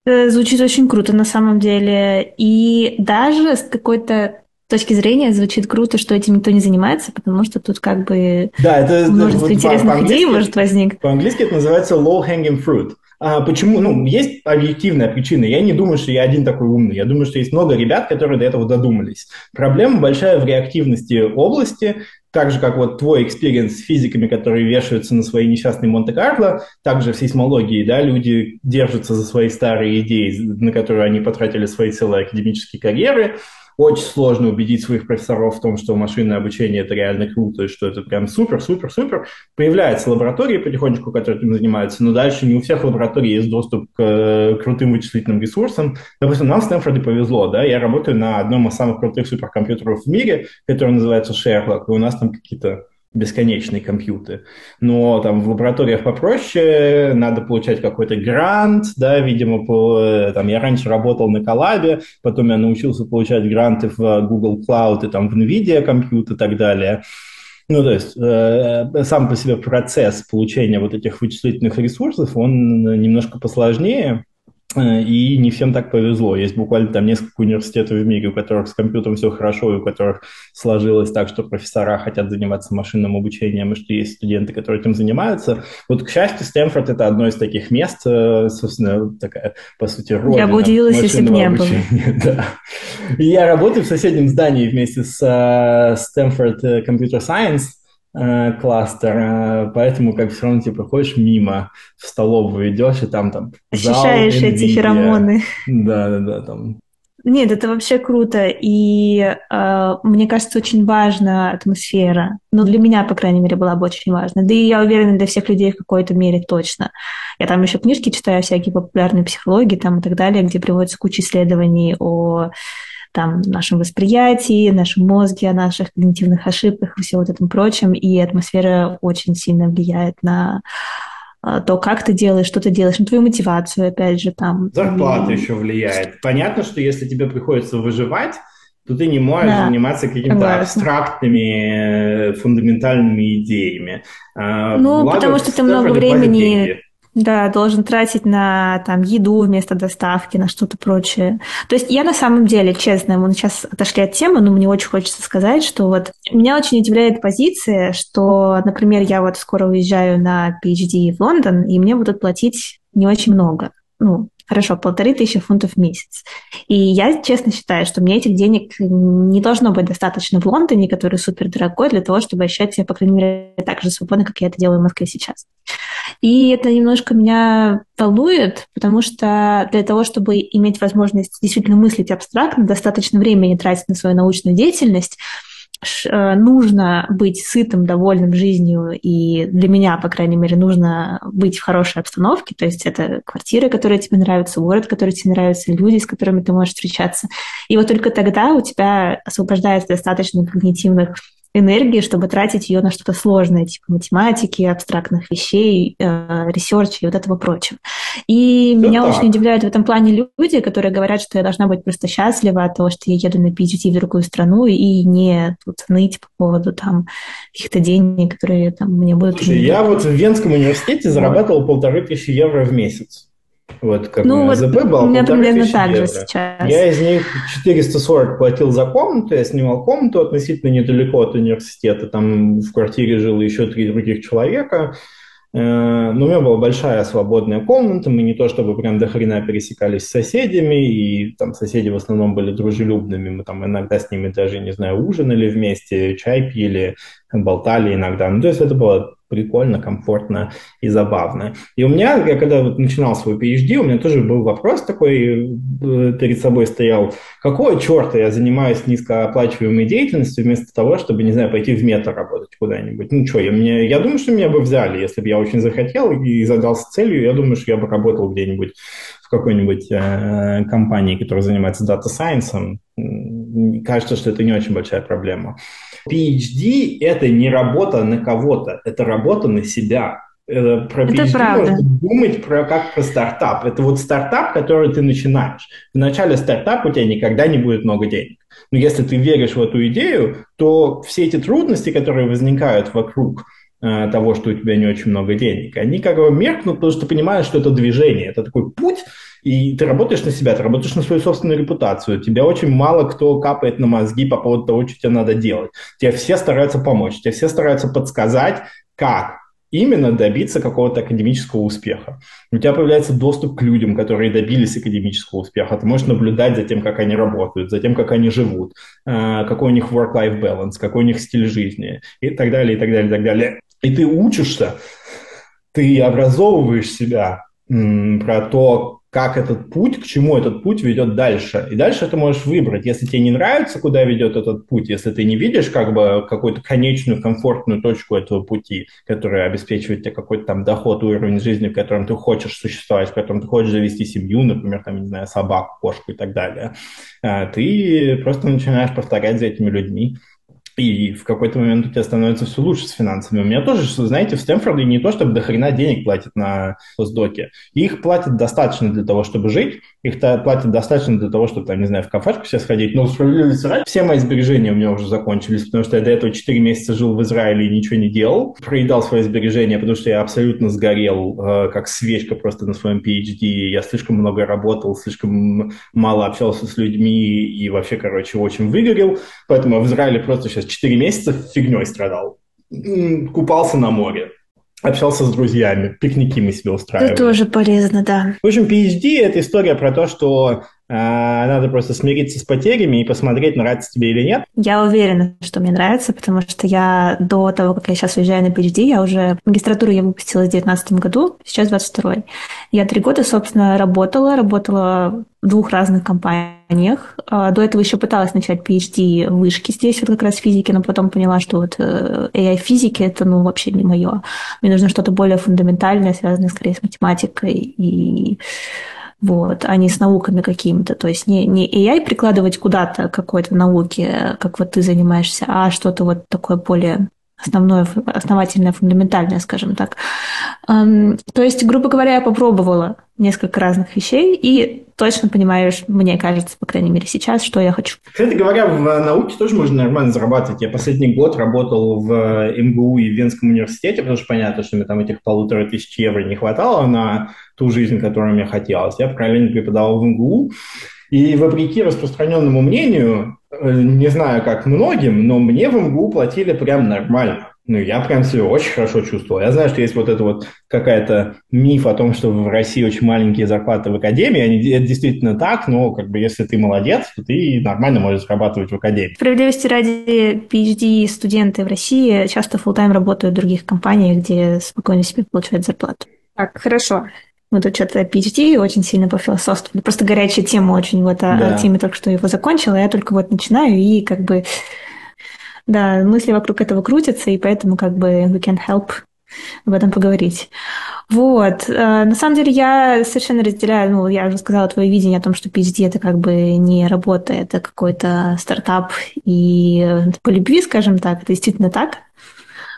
Э, звучит очень круто на самом деле. И даже с какой-то точки зрения звучит круто, что этим никто не занимается, потому что тут как бы да, это, множество вот интересных идей может возникнуть. По-английски это называется low-hanging fruit. А почему? Ну, есть объективная причина. Я не думаю, что я один такой умный. Я думаю, что есть много ребят, которые до этого додумались. Проблема большая в реактивности области, так же, как вот твой experience с физиками, которые вешаются на свои несчастные Монте-Карло, также в сейсмологии, да, люди держатся за свои старые идеи, на которые они потратили свои целые академические карьеры, очень сложно убедить своих профессоров в том, что машинное обучение это реально круто, и что это прям супер, супер, супер. Появляются лаборатории потихонечку, которые этим занимаются, но дальше не у всех лабораторий есть доступ к э, крутым вычислительным ресурсам. Допустим, нам в Стэнфорде повезло, да, я работаю на одном из самых крутых суперкомпьютеров в мире, который называется Sherlock, и у нас там какие-то бесконечные компьютеры. Но там в лабораториях попроще, надо получать какой-то грант, да, видимо, по, э, там, я раньше работал на коллабе, потом я научился получать гранты в Google Cloud и там в NVIDIA компьютер и так далее. Ну, то есть э, сам по себе процесс получения вот этих вычислительных ресурсов, он немножко посложнее, Э, и не всем так повезло. Есть буквально там несколько университетов в мире, у которых с компьютером все хорошо, и у которых сложилось так, что профессора хотят заниматься машинным обучением, и что есть студенты, которые этим занимаются. Вот, к счастью, Стэнфорд – это одно из таких мест, э, собственно, такая, по сути, родина Я бы удивилась, если бы не было. Да. И я работаю в соседнем здании вместе с Стэнфорд uh, Computer Science, Э, кластер, э, поэтому как все равно типа ходишь мимо, в столовую идешь, и там там Ощущаешь зал, эти феромоны. Да, да, да, там. Нет, это вообще круто, и э, мне кажется, очень важна атмосфера. Ну, для меня, по крайней мере, была бы очень важна. Да и я уверена, для всех людей в какой-то мере точно. Я там еще книжки читаю, всякие популярные психологии там и так далее, где приводится куча исследований о там, нашем восприятии, нашем мозге, о наших когнитивных ошибках и всем вот этом прочем. И атмосфера очень сильно влияет на а, то, как ты делаешь, что ты делаешь, на твою мотивацию, опять же, там. Зарплата и... еще влияет. Понятно, что если тебе приходится выживать, то ты не можешь да, заниматься какими-то абстрактными, э, фундаментальными идеями. А, ну, Благо, потому что ты много времени да, должен тратить на там еду вместо доставки, на что-то прочее. То есть я на самом деле, честно, мы сейчас отошли от темы, но мне очень хочется сказать, что вот меня очень удивляет позиция, что, например, я вот скоро уезжаю на PhD в Лондон, и мне будут платить не очень много. Ну, Хорошо, полторы тысячи фунтов в месяц. И я честно считаю, что мне этих денег не должно быть достаточно в Лондоне, который супер дорогой, для того, чтобы ощущать себя, по крайней мере, так же свободно, как я это делаю в Москве сейчас. И это немножко меня волнует, потому что для того, чтобы иметь возможность действительно мыслить абстрактно, достаточно времени тратить на свою научную деятельность, нужно быть сытым, довольным жизнью, и для меня, по крайней мере, нужно быть в хорошей обстановке, то есть это квартиры, которые тебе нравятся, город, который тебе нравится, люди, с которыми ты можешь встречаться. И вот только тогда у тебя освобождается достаточно когнитивных энергии, чтобы тратить ее на что-то сложное, типа математики, абстрактных вещей, э, ресерча и вот этого прочего. И Все меня так. очень удивляют в этом плане люди, которые говорят, что я должна быть просто счастлива от того, что я еду на PhD в другую страну и не тут ныть по поводу там каких-то денег, которые там мне будут... Слушай, я вот в Венском университете зарабатывал полторы тысячи евро в месяц. Вот как ну, вот ЗП было. У меня примерно так евро. же сейчас. Я из них 440 платил за комнату, я снимал комнату относительно недалеко от университета. Там в квартире жило еще три других человека. Э, но у меня была большая свободная комната, мы не то чтобы прям до хрена пересекались с соседями, и там соседи в основном были дружелюбными, мы там иногда с ними даже, не знаю, ужинали вместе, чай пили, болтали иногда. Ну, то есть это было прикольно, комфортно и забавно. И у меня, я когда вот начинал свой PhD, у меня тоже был вопрос такой э, перед собой стоял, какого черта я занимаюсь низкооплачиваемой деятельностью вместо того, чтобы, не знаю, пойти в мета работать куда-нибудь. Ну что, я, мне, я думаю, что меня бы взяли, если бы я очень захотел и задался целью, я думаю, что я бы работал где-нибудь в какой-нибудь э, компании, которая занимается дата сайенсом. Кажется, что это не очень большая проблема. PhD – это не работа на кого-то, это работа на себя. Это про PhD это правда. можно думать про, как про стартап. Это вот стартап, который ты начинаешь. В начале стартапа у тебя никогда не будет много денег. Но если ты веришь в эту идею, то все эти трудности, которые возникают вокруг э, того, что у тебя не очень много денег, они как бы меркнут, потому что ты понимаешь, что это движение, это такой путь, и ты работаешь на себя, ты работаешь на свою собственную репутацию. Тебя очень мало кто капает на мозги по поводу того, что тебе надо делать. Тебе все стараются помочь, тебе все стараются подсказать, как именно добиться какого-то академического успеха. У тебя появляется доступ к людям, которые добились академического успеха. Ты можешь наблюдать за тем, как они работают, за тем, как они живут, э, какой у них work-life balance, какой у них стиль жизни и так далее, и так далее, и так далее. И ты учишься, ты образовываешь себя про то, как этот путь, к чему этот путь ведет дальше. И дальше ты можешь выбрать, если тебе не нравится, куда ведет этот путь, если ты не видишь как бы какую-то конечную комфортную точку этого пути, которая обеспечивает тебе какой-то там доход, уровень жизни, в котором ты хочешь существовать, в котором ты хочешь завести семью, например, там, не знаю, собаку, кошку и так далее, а ты просто начинаешь повторять за этими людьми. И в какой-то момент у тебя становится все лучше с финансами. У меня тоже, знаете, в Стэнфорде не то, чтобы дохрена денег платят на постдоке. Их платят достаточно для того, чтобы жить. Их платят достаточно для того, чтобы, там, не знаю, в кафешку все сходить. Но справедливости ради, все мои сбережения у меня уже закончились, потому что я до этого 4 месяца жил в Израиле и ничего не делал. Проедал свои сбережения, потому что я абсолютно сгорел, э, как свечка просто на своем PhD. Я слишком много работал, слишком мало общался с людьми и вообще, короче, очень выгорел. Поэтому в Израиле просто сейчас 4 месяца фигней страдал. Купался на море, общался с друзьями, пикники мы себе устраивали. Это тоже полезно, да. В общем, PhD – это история про то, что надо просто смириться с потерями и посмотреть, нравится тебе или нет. Я уверена, что мне нравится, потому что я до того, как я сейчас уезжаю на PhD, я уже магистратуру я выпустила в 2019 году, сейчас 22 Я три года, собственно, работала, работала в двух разных компаниях. А, до этого еще пыталась начать PhD в вышке здесь, вот как раз физики, но потом поняла, что вот э, AI-физики – это ну вообще не мое. Мне нужно что-то более фундаментальное, связанное скорее с математикой и вот, а не с науками какими-то. То есть не, не AI прикладывать куда-то какой-то науке, как вот ты занимаешься, а что-то вот такое более основное, основательное, фундаментальное, скажем так. То есть, грубо говоря, я попробовала несколько разных вещей и точно понимаешь, мне кажется, по крайней мере сейчас, что я хочу. Кстати говоря, в науке тоже можно нормально зарабатывать. Я последний год работал в МГУ и Венском университете, потому что понятно, что мне там этих полутора тысяч евро не хватало на ту жизнь, которую мне хотелось. Я параллельно преподавал в МГУ, и вопреки распространенному мнению, э, не знаю, как многим, но мне в МГУ платили прям нормально. Ну, я прям себя очень хорошо чувствовал. Я знаю, что есть вот это вот какая-то миф о том, что в России очень маленькие зарплаты в академии. Они, это действительно так, но как бы если ты молодец, то ты нормально можешь зарабатывать в академии. Справедливости ради PhD студенты в России часто full тайм работают в других компаниях, где спокойно себе получают зарплату. Так, хорошо. Мы тут что-то PhD очень сильно по философству. Просто горячая тема очень. Вот о, да. о теме только что его закончила. Я только вот начинаю и как бы да, мысли вокруг этого крутятся, и поэтому как бы we can help об этом поговорить. Вот. Э, на самом деле я совершенно разделяю, ну, я уже сказала твое видение о том, что PhD это как бы не работа, это какой-то стартап и по любви, скажем так, это действительно так.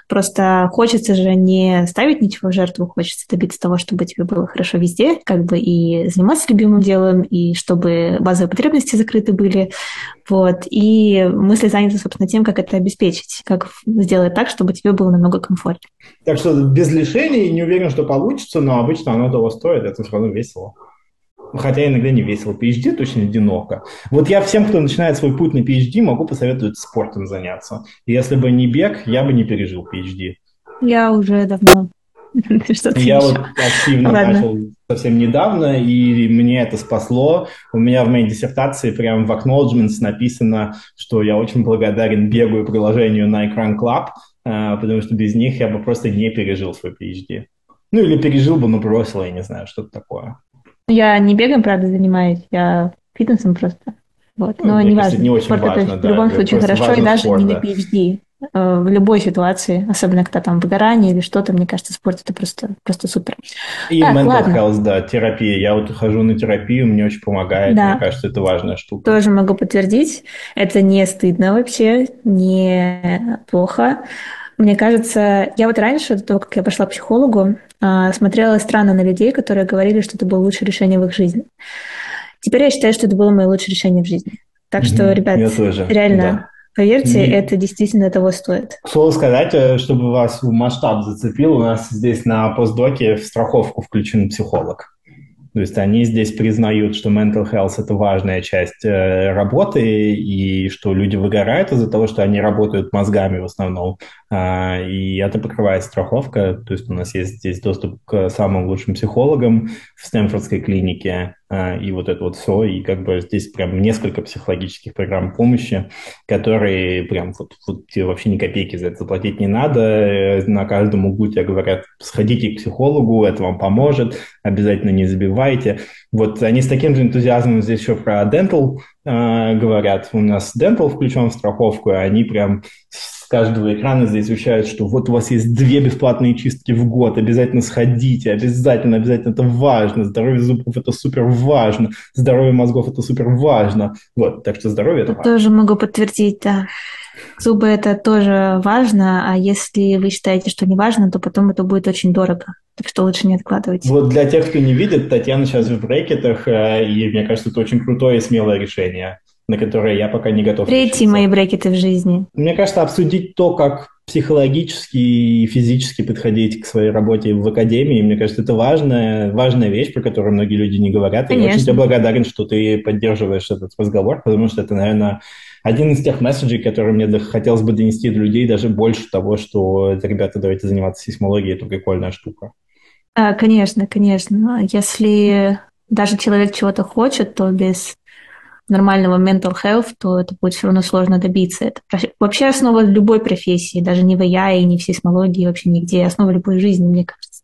Просто хочется же не ставить ничего в жертву, хочется добиться того, чтобы тебе было хорошо везде, как бы и заниматься любимым делом, и чтобы базовые потребности закрыты были. Вот. И мысли заняты, собственно, тем, как это обеспечить, как сделать так, чтобы тебе было намного комфортнее. Так что без лишений не уверен, что получится, но обычно оно того стоит, это все равно весело. Хотя иногда не весело. PhD точно одиноко. Вот я всем, кто начинает свой путь на PhD, могу посоветовать спортом заняться. Если бы не бег, я бы не пережил PhD. Я уже давно я вот активно Ладно. начал совсем недавно, и мне это спасло. У меня в моей диссертации прямо в acknowledgements написано, что я очень благодарен бегу и приложению на экран Club, э, потому что без них я бы просто не пережил свой PhD. Ну или пережил бы, но бросил, я не знаю, что-то такое. Я не бегом, правда, занимаюсь, я фитнесом просто. Вот. Ну, Но не важно. Не очень Спорт важно, это да, в любом случае хорошо, и даже спорт, не на PhD. Э, в любой ситуации, особенно когда там выгорание или что-то, мне кажется, спорт это просто, просто супер. И так, mental ладно. health, да, терапия. Я вот хожу на терапию, мне очень помогает. Да. Мне кажется, это важная штука. Тоже могу подтвердить. Это не стыдно вообще, не плохо. Мне кажется, я вот раньше, до того, как я пошла к психологу, смотрела странно на людей, которые говорили, что это было лучшее решение в их жизни. Теперь я считаю, что это было мое лучшее решение в жизни. Так что, ребят, реально, да. поверьте, и... это действительно того стоит. К слову сказать, э, чтобы вас масштаб зацепил, у нас здесь на постдоке в страховку включен психолог. То есть они здесь признают, что mental health – это важная часть э, работы, и что люди выгорают из-за того, что они работают мозгами в основном. А, и это покрывает страховка. То есть у нас есть здесь доступ к самым лучшим психологам в Стэнфордской клинике. А, и вот это вот все, и как бы здесь прям несколько психологических программ помощи, которые прям вот, вот тебе вообще ни копейки за это заплатить не надо, э, на каждом углу тебе говорят, сходите к психологу, это вам поможет, обязательно не забивайте. Вот они с таким же энтузиазмом здесь еще про dental э, говорят, у нас dental включен в страховку, и они прям каждого экрана здесь вещают, что вот у вас есть две бесплатные чистки в год, обязательно сходите, обязательно, обязательно, это важно, здоровье зубов это супер важно, здоровье мозгов это супер важно. Вот, так что здоровье это, важно. Тоже могу подтвердить, да. Зубы это тоже важно, а если вы считаете, что не важно, то потом это будет очень дорого. Так что лучше не откладывайте. Вот для тех, кто не видит, Татьяна сейчас в брекетах, э, и мне кажется, это очень крутое и смелое решение на которые я пока не готов. Третьи решиться. мои брекеты в жизни. Мне кажется, обсудить то, как психологически и физически подходить к своей работе в академии, мне кажется, это важная, важная вещь, про которую многие люди не говорят. Конечно. И я очень тебе благодарен, что ты поддерживаешь этот разговор, потому что это, наверное, один из тех месседжей, которые мне хотелось бы донести до людей, даже больше того, что, ребята, давайте заниматься сейсмологией, это прикольная штука. А, конечно, конечно. Если даже человек чего-то хочет, то без нормального mental health, то это будет все равно сложно добиться. Это вообще основа любой профессии, даже не в AI, не в сейсмологии, вообще нигде, основа любой жизни, мне кажется.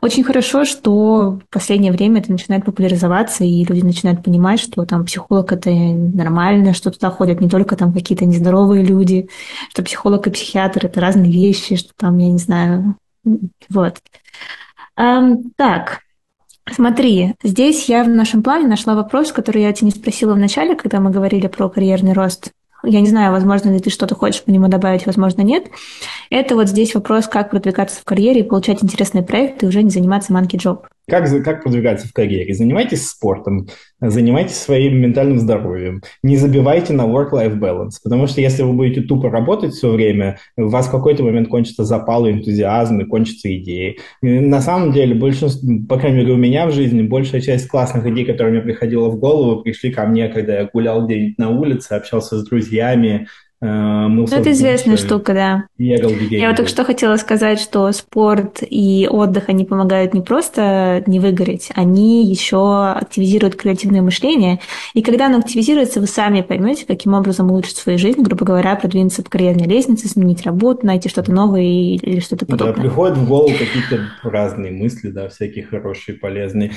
Очень хорошо, что в последнее время это начинает популяризоваться, и люди начинают понимать, что там психолог – это нормально, что туда ходят не только там какие-то нездоровые люди, что психолог и психиатр – это разные вещи, что там, я не знаю, вот. Um, так, Смотри, здесь я в нашем плане нашла вопрос, который я тебя не спросила в начале, когда мы говорили про карьерный рост. Я не знаю, возможно ли ты что-то хочешь по нему добавить, возможно, нет. Это вот здесь вопрос, как продвигаться в карьере и получать интересные проекты и уже не заниматься манки джоб. Как, как продвигаться в карьере? Занимайтесь спортом, занимайтесь своим ментальным здоровьем. Не забивайте на work-life balance, потому что если вы будете тупо работать все время, у вас в какой-то момент кончится запал и энтузиазм, и кончатся идеи. На самом деле, большинство, по крайней мере, у меня в жизни большая часть классных идей, которые мне приходило в голову, пришли ко мне, когда я гулял где-нибудь на улице, общался с друзьями, ну, это известная штука, да. Я вот только что хотела сказать, что спорт и отдых, они помогают не просто не выгореть, они еще активизируют креативное мышление. И когда оно активизируется, вы сами поймете, каким образом улучшить свою жизнь, грубо говоря, продвинуться по карьерной лестнице, сменить работу, найти что-то новое или что-то подобное. Да, приходят в голову какие-то разные мысли, да, всякие хорошие, полезные.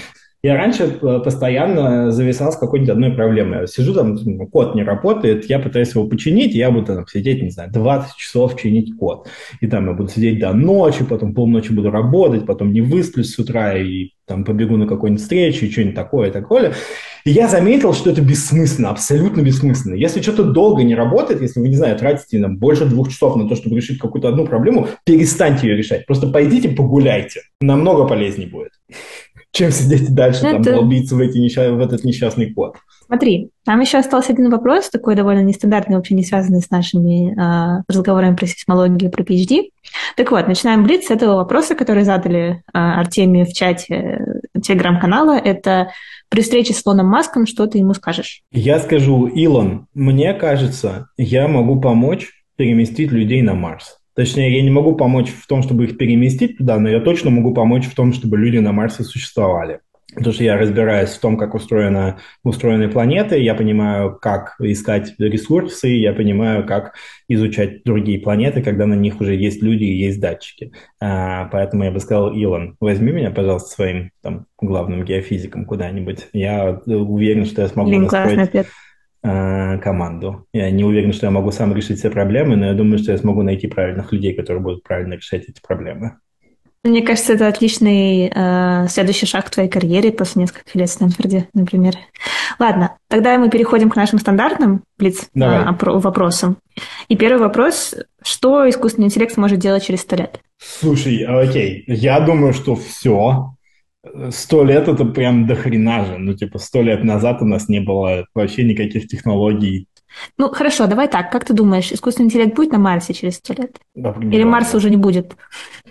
Я раньше э, постоянно зависал с какой-нибудь одной проблемой. Сижу там, код не работает, я пытаюсь его починить, я буду там сидеть, не знаю, 20 часов чинить код. И там я буду сидеть до ночи, потом полночи буду работать, потом не высплюсь с утра и там побегу на какую-нибудь встречу и что-нибудь такое, такое. И я заметил, что это бессмысленно, абсолютно бессмысленно. Если что-то долго не работает, если вы, не знаю, тратите там, больше двух часов на то, чтобы решить какую-то одну проблему, перестаньте ее решать. Просто пойдите погуляйте. Намного полезнее будет чем сидеть дальше, ну, там, это... долбиться в, эти несчаст... в этот несчастный код. Смотри, там еще остался один вопрос, такой довольно нестандартный, вообще не связанный с нашими э, разговорами про сейсмологию, про PhD. Так вот, начинаем блиц с этого вопроса, который задали э, Артемию в чате телеграм-канала. Это при встрече с Илоном Маском, что ты ему скажешь? Я скажу, Илон, мне кажется, я могу помочь переместить людей на Марс. Точнее, я не могу помочь в том, чтобы их переместить туда, но я точно могу помочь в том, чтобы люди на Марсе существовали. Потому что я разбираюсь в том, как устроена, устроены планеты, я понимаю, как искать ресурсы, я понимаю, как изучать другие планеты, когда на них уже есть люди и есть датчики. А, поэтому я бы сказал, Илон, возьми меня, пожалуйста, своим там, главным геофизиком куда-нибудь. Я уверен, что я смогу Блин, настроить... Э, команду. Я не уверен, что я могу сам решить все проблемы, но я думаю, что я смогу найти правильных людей, которые будут правильно решать эти проблемы. Мне кажется, это отличный э, следующий шаг в твоей карьере после нескольких лет в Стэнфорде, например. Ладно, тогда мы переходим к нашим стандартным блиц э, вопросам. И первый вопрос. Что искусственный интеллект может делать через сто лет? Слушай, окей, я думаю, что все сто лет это прям до хрена же. Ну, типа, сто лет назад у нас не было вообще никаких технологий. Ну, хорошо, давай так. Как ты думаешь, искусственный интеллект будет на Марсе через сто лет? Да, Или Марса уже не будет?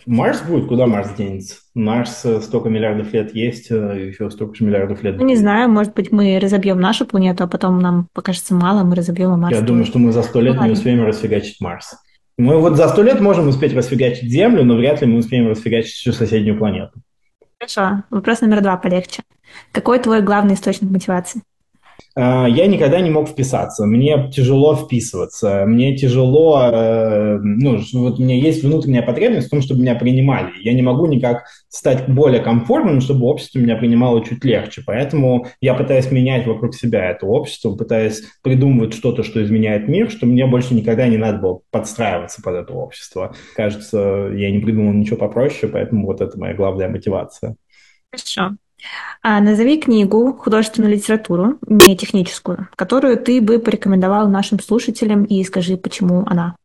Марс будет? Куда Марс денется? Марс э, столько миллиардов лет есть, э, еще столько же миллиардов лет. Ну, не знаю, может быть, мы разобьем нашу планету, а потом нам покажется мало, мы разобьем Марс. Я думаю, что мы за сто лет ну, не успеем расфигачить Марс. Мы вот за сто лет можем успеть расфигачить Землю, но вряд ли мы успеем расфигачить всю соседнюю планету. Хорошо. Вопрос номер два полегче. Какой твой главный источник мотивации? А, я никогда не мог вписаться. Мне тяжело вписываться. Мне тяжело, э, ну, вот у меня есть внутренняя потребность в том, чтобы меня принимали. Я не могу никак стать более комфортным, чтобы общество меня принимало чуть легче. Поэтому я пытаюсь менять вокруг себя это общество, пытаюсь придумывать что-то, что изменяет мир, что мне больше никогда не надо было подстраиваться под это общество. Кажется, я не придумал ничего попроще, поэтому вот это моя главная мотивация. Хорошо. А назови книгу, художественную литературу, не техническую, которую ты бы порекомендовал нашим слушателям и скажи, почему она.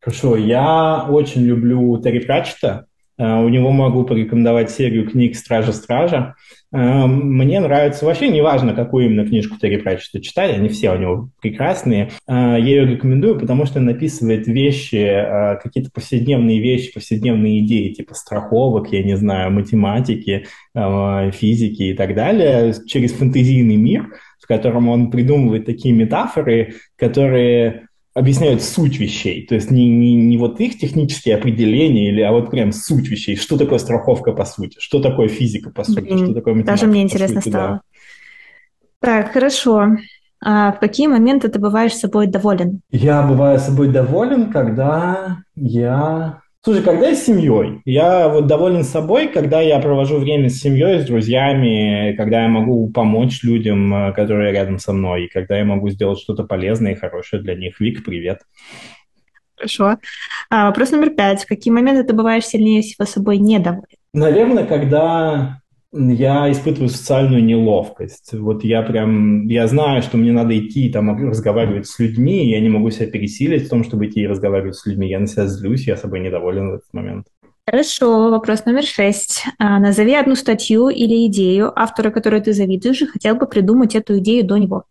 Хорошо, я очень люблю Терри Пратчета. А, у него могу порекомендовать серию книг «Стража-стража». Эм, мне нравится, вообще неважно, какую именно книжку Терри Пратчета читать, они все у него прекрасные. Э, я ее рекомендую, потому что он описывает вещи, э, какие-то повседневные вещи, повседневные идеи, типа страховок, я не знаю, математики, э, физики и так далее, через фэнтезийный мир, в котором он придумывает такие метафоры, которые объясняют суть вещей. То есть не, не, не вот их технические определения, или, а вот прям суть вещей. Что такое страховка по сути? Что такое физика по сути? Блин, что такое математика Даже мне интересно сути, стало. Да. Так, хорошо. А в какие моменты ты бываешь собой доволен? Я бываю собой доволен, когда я Слушай, когда я с семьей, я вот доволен собой, когда я провожу время с семьей, с друзьями, когда я могу помочь людям, э, которые рядом со мной, и когда я могу сделать что-то полезное и хорошее для них. Вик, привет. Хорошо. А, вопрос номер пять. В какие моменты ты бываешь сильнее всего собой недоволен? Наверное, когда я испытываю социальную неловкость. Вот я прям, я знаю, что мне надо идти там разговаривать с людьми, и я не могу себя пересилить в том, чтобы идти и разговаривать с людьми. Я на себя злюсь, я собой недоволен в этот момент. Хорошо, вопрос номер шесть. А, назови одну статью или идею, автора которой ты завидуешь, и хотел бы придумать эту идею до него.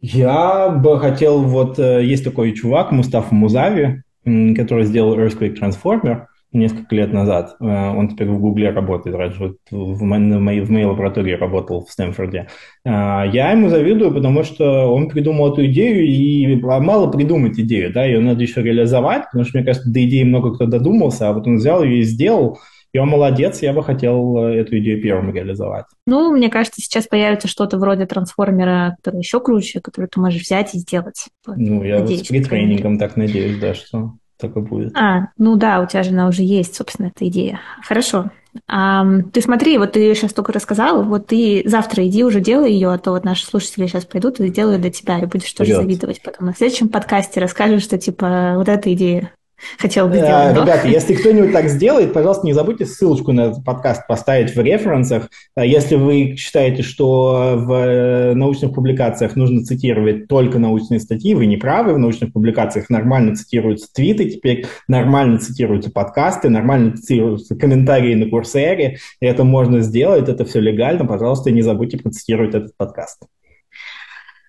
Я бы хотел, вот э, есть такой чувак, Мустафа Музави, который сделал Earthquake Transformer, несколько лет назад. Э, он теперь в Гугле работает, раньше в, моей, в моей лаборатории работал в Стэнфорде. Э, я ему завидую, потому что он придумал эту идею, и мало придумать идею, да, ее надо еще реализовать, потому что, мне кажется, до идеи много кто додумался, а вот он взял ее и сделал, и он молодец, я бы хотел э, эту идею первым реализовать. Ну, мне кажется, сейчас появится что-то вроде трансформера, который еще круче, который ты можешь взять и сделать. Ну, я надеюсь, вот с притренингом так надеюсь, да, что и будет. А, ну да, у тебя же она уже есть, собственно, эта идея. Хорошо. А, ты смотри, вот ты сейчас только рассказал, вот ты завтра иди уже делай ее, а то вот наши слушатели сейчас пойдут и сделают для тебя, и будешь Вперед. тоже завидовать потом. На следующем подкасте расскажешь, что типа вот эта идея хотел бы сделать. Ребята, если кто-нибудь так сделает, пожалуйста, не забудьте ссылочку на этот подкаст поставить в референсах. А если вы считаете, что в э, научных публикациях нужно цитировать только научные статьи, вы не правы. В научных публикациях нормально цитируются твиты теперь, нормально цитируются подкасты, нормально цитируются комментарии на Курсере. Это можно сделать, это все легально. Пожалуйста, не забудьте процитировать этот подкаст.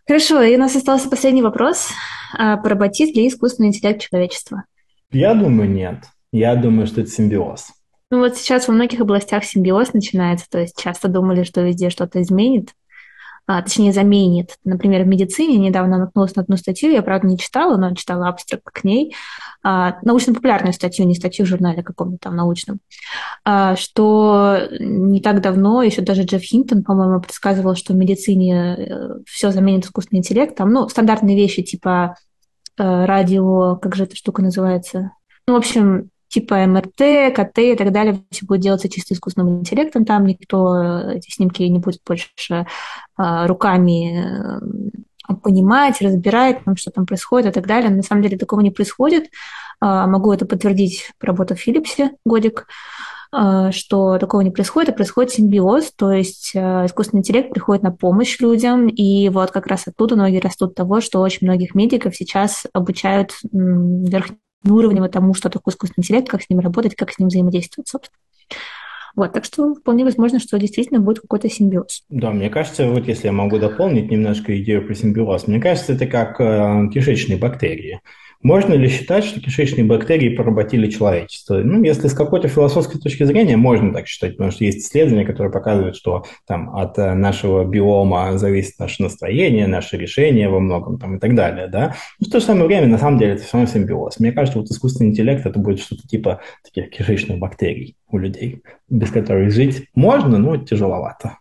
Хорошо, и у нас остался последний вопрос. А, поработит ли искусственный интеллект человечества? Я думаю, нет. Я думаю, что это симбиоз. Ну вот сейчас во многих областях симбиоз начинается, то есть часто думали, что везде что-то изменит, а, точнее заменит. Например, в медицине недавно наткнулась на одну статью, я, правда, не читала, но читала абстракт к ней, а, научно-популярную статью, не статью в журнале каком-то там научном, а, что не так давно, еще даже Джефф Хинтон, по-моему, предсказывал, что в медицине э, все заменит искусственный интеллект, там, ну, стандартные вещи типа радио, как же эта штука называется? Ну, в общем, типа МРТ, КТ и так далее, все будет делаться чисто искусственным интеллектом, там никто э, эти снимки не будет больше а, руками понимать, разбирать, там, что там происходит и так далее. На самом деле такого не происходит. А, могу это подтвердить, работа в Филипсе годик. А, что такого не происходит, а происходит симбиоз, то есть а, искусственный интеллект приходит на помощь людям, и вот как раз оттуда ноги растут того, что очень многих медиков сейчас обучают верхним уровнем тому, что такое искусственный интеллект, как с ним работать, как с ним взаимодействовать, собственно. Вот, так что вполне возможно, что действительно будет какой-то симбиоз. Да, мне кажется, вот если я могу дополнить немножко идею про симбиоз, мне кажется, это как э, кишечные бактерии. Можно ли считать, что кишечные бактерии поработили человечество? Ну, если с какой-то философской точки зрения, можно так считать, потому что есть исследования, которые показывают, что там, от э, нашего биома зависит наше настроение, наши решения во многом там, и так далее. Да? Но в то же самое время, на самом деле, это все равно симбиоз. Мне кажется, вот искусственный интеллект это будет что-то типа таких кишечных бактерий у людей, без которых жить можно, но тяжеловато.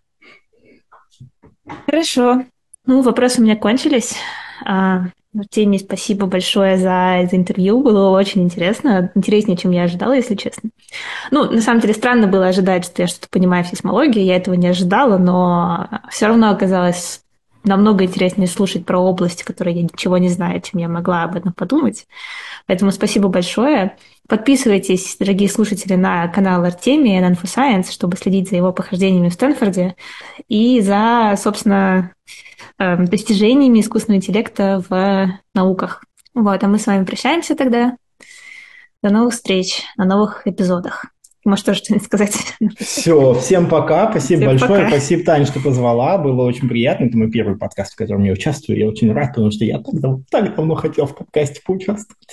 Хорошо. Ну, вопросы у меня кончились. А, Теме спасибо большое за, за интервью. Было очень интересно. Интереснее, чем я ожидала, если честно. Ну, на самом деле, странно было ожидать, что я что-то понимаю в сейсмологии. Я этого не ожидала, но все равно оказалось намного интереснее слушать про области, которые я ничего не знаю, чем я могла об этом подумать. Поэтому спасибо большое. Подписывайтесь, дорогие слушатели, на канал Артемия на InfoScience, чтобы следить за его похождениями в Стэнфорде и за, собственно, достижениями искусственного интеллекта в науках. Вот, а мы с вами прощаемся тогда. До новых встреч на новых эпизодах. Может, тоже что-нибудь сказать? Все, всем пока. Спасибо всем большое. Пока. Спасибо, Таня, что позвала. Было очень приятно. Это мой первый подкаст, в котором я участвую. Я очень рад, потому что я так, так давно хотел в подкасте поучаствовать.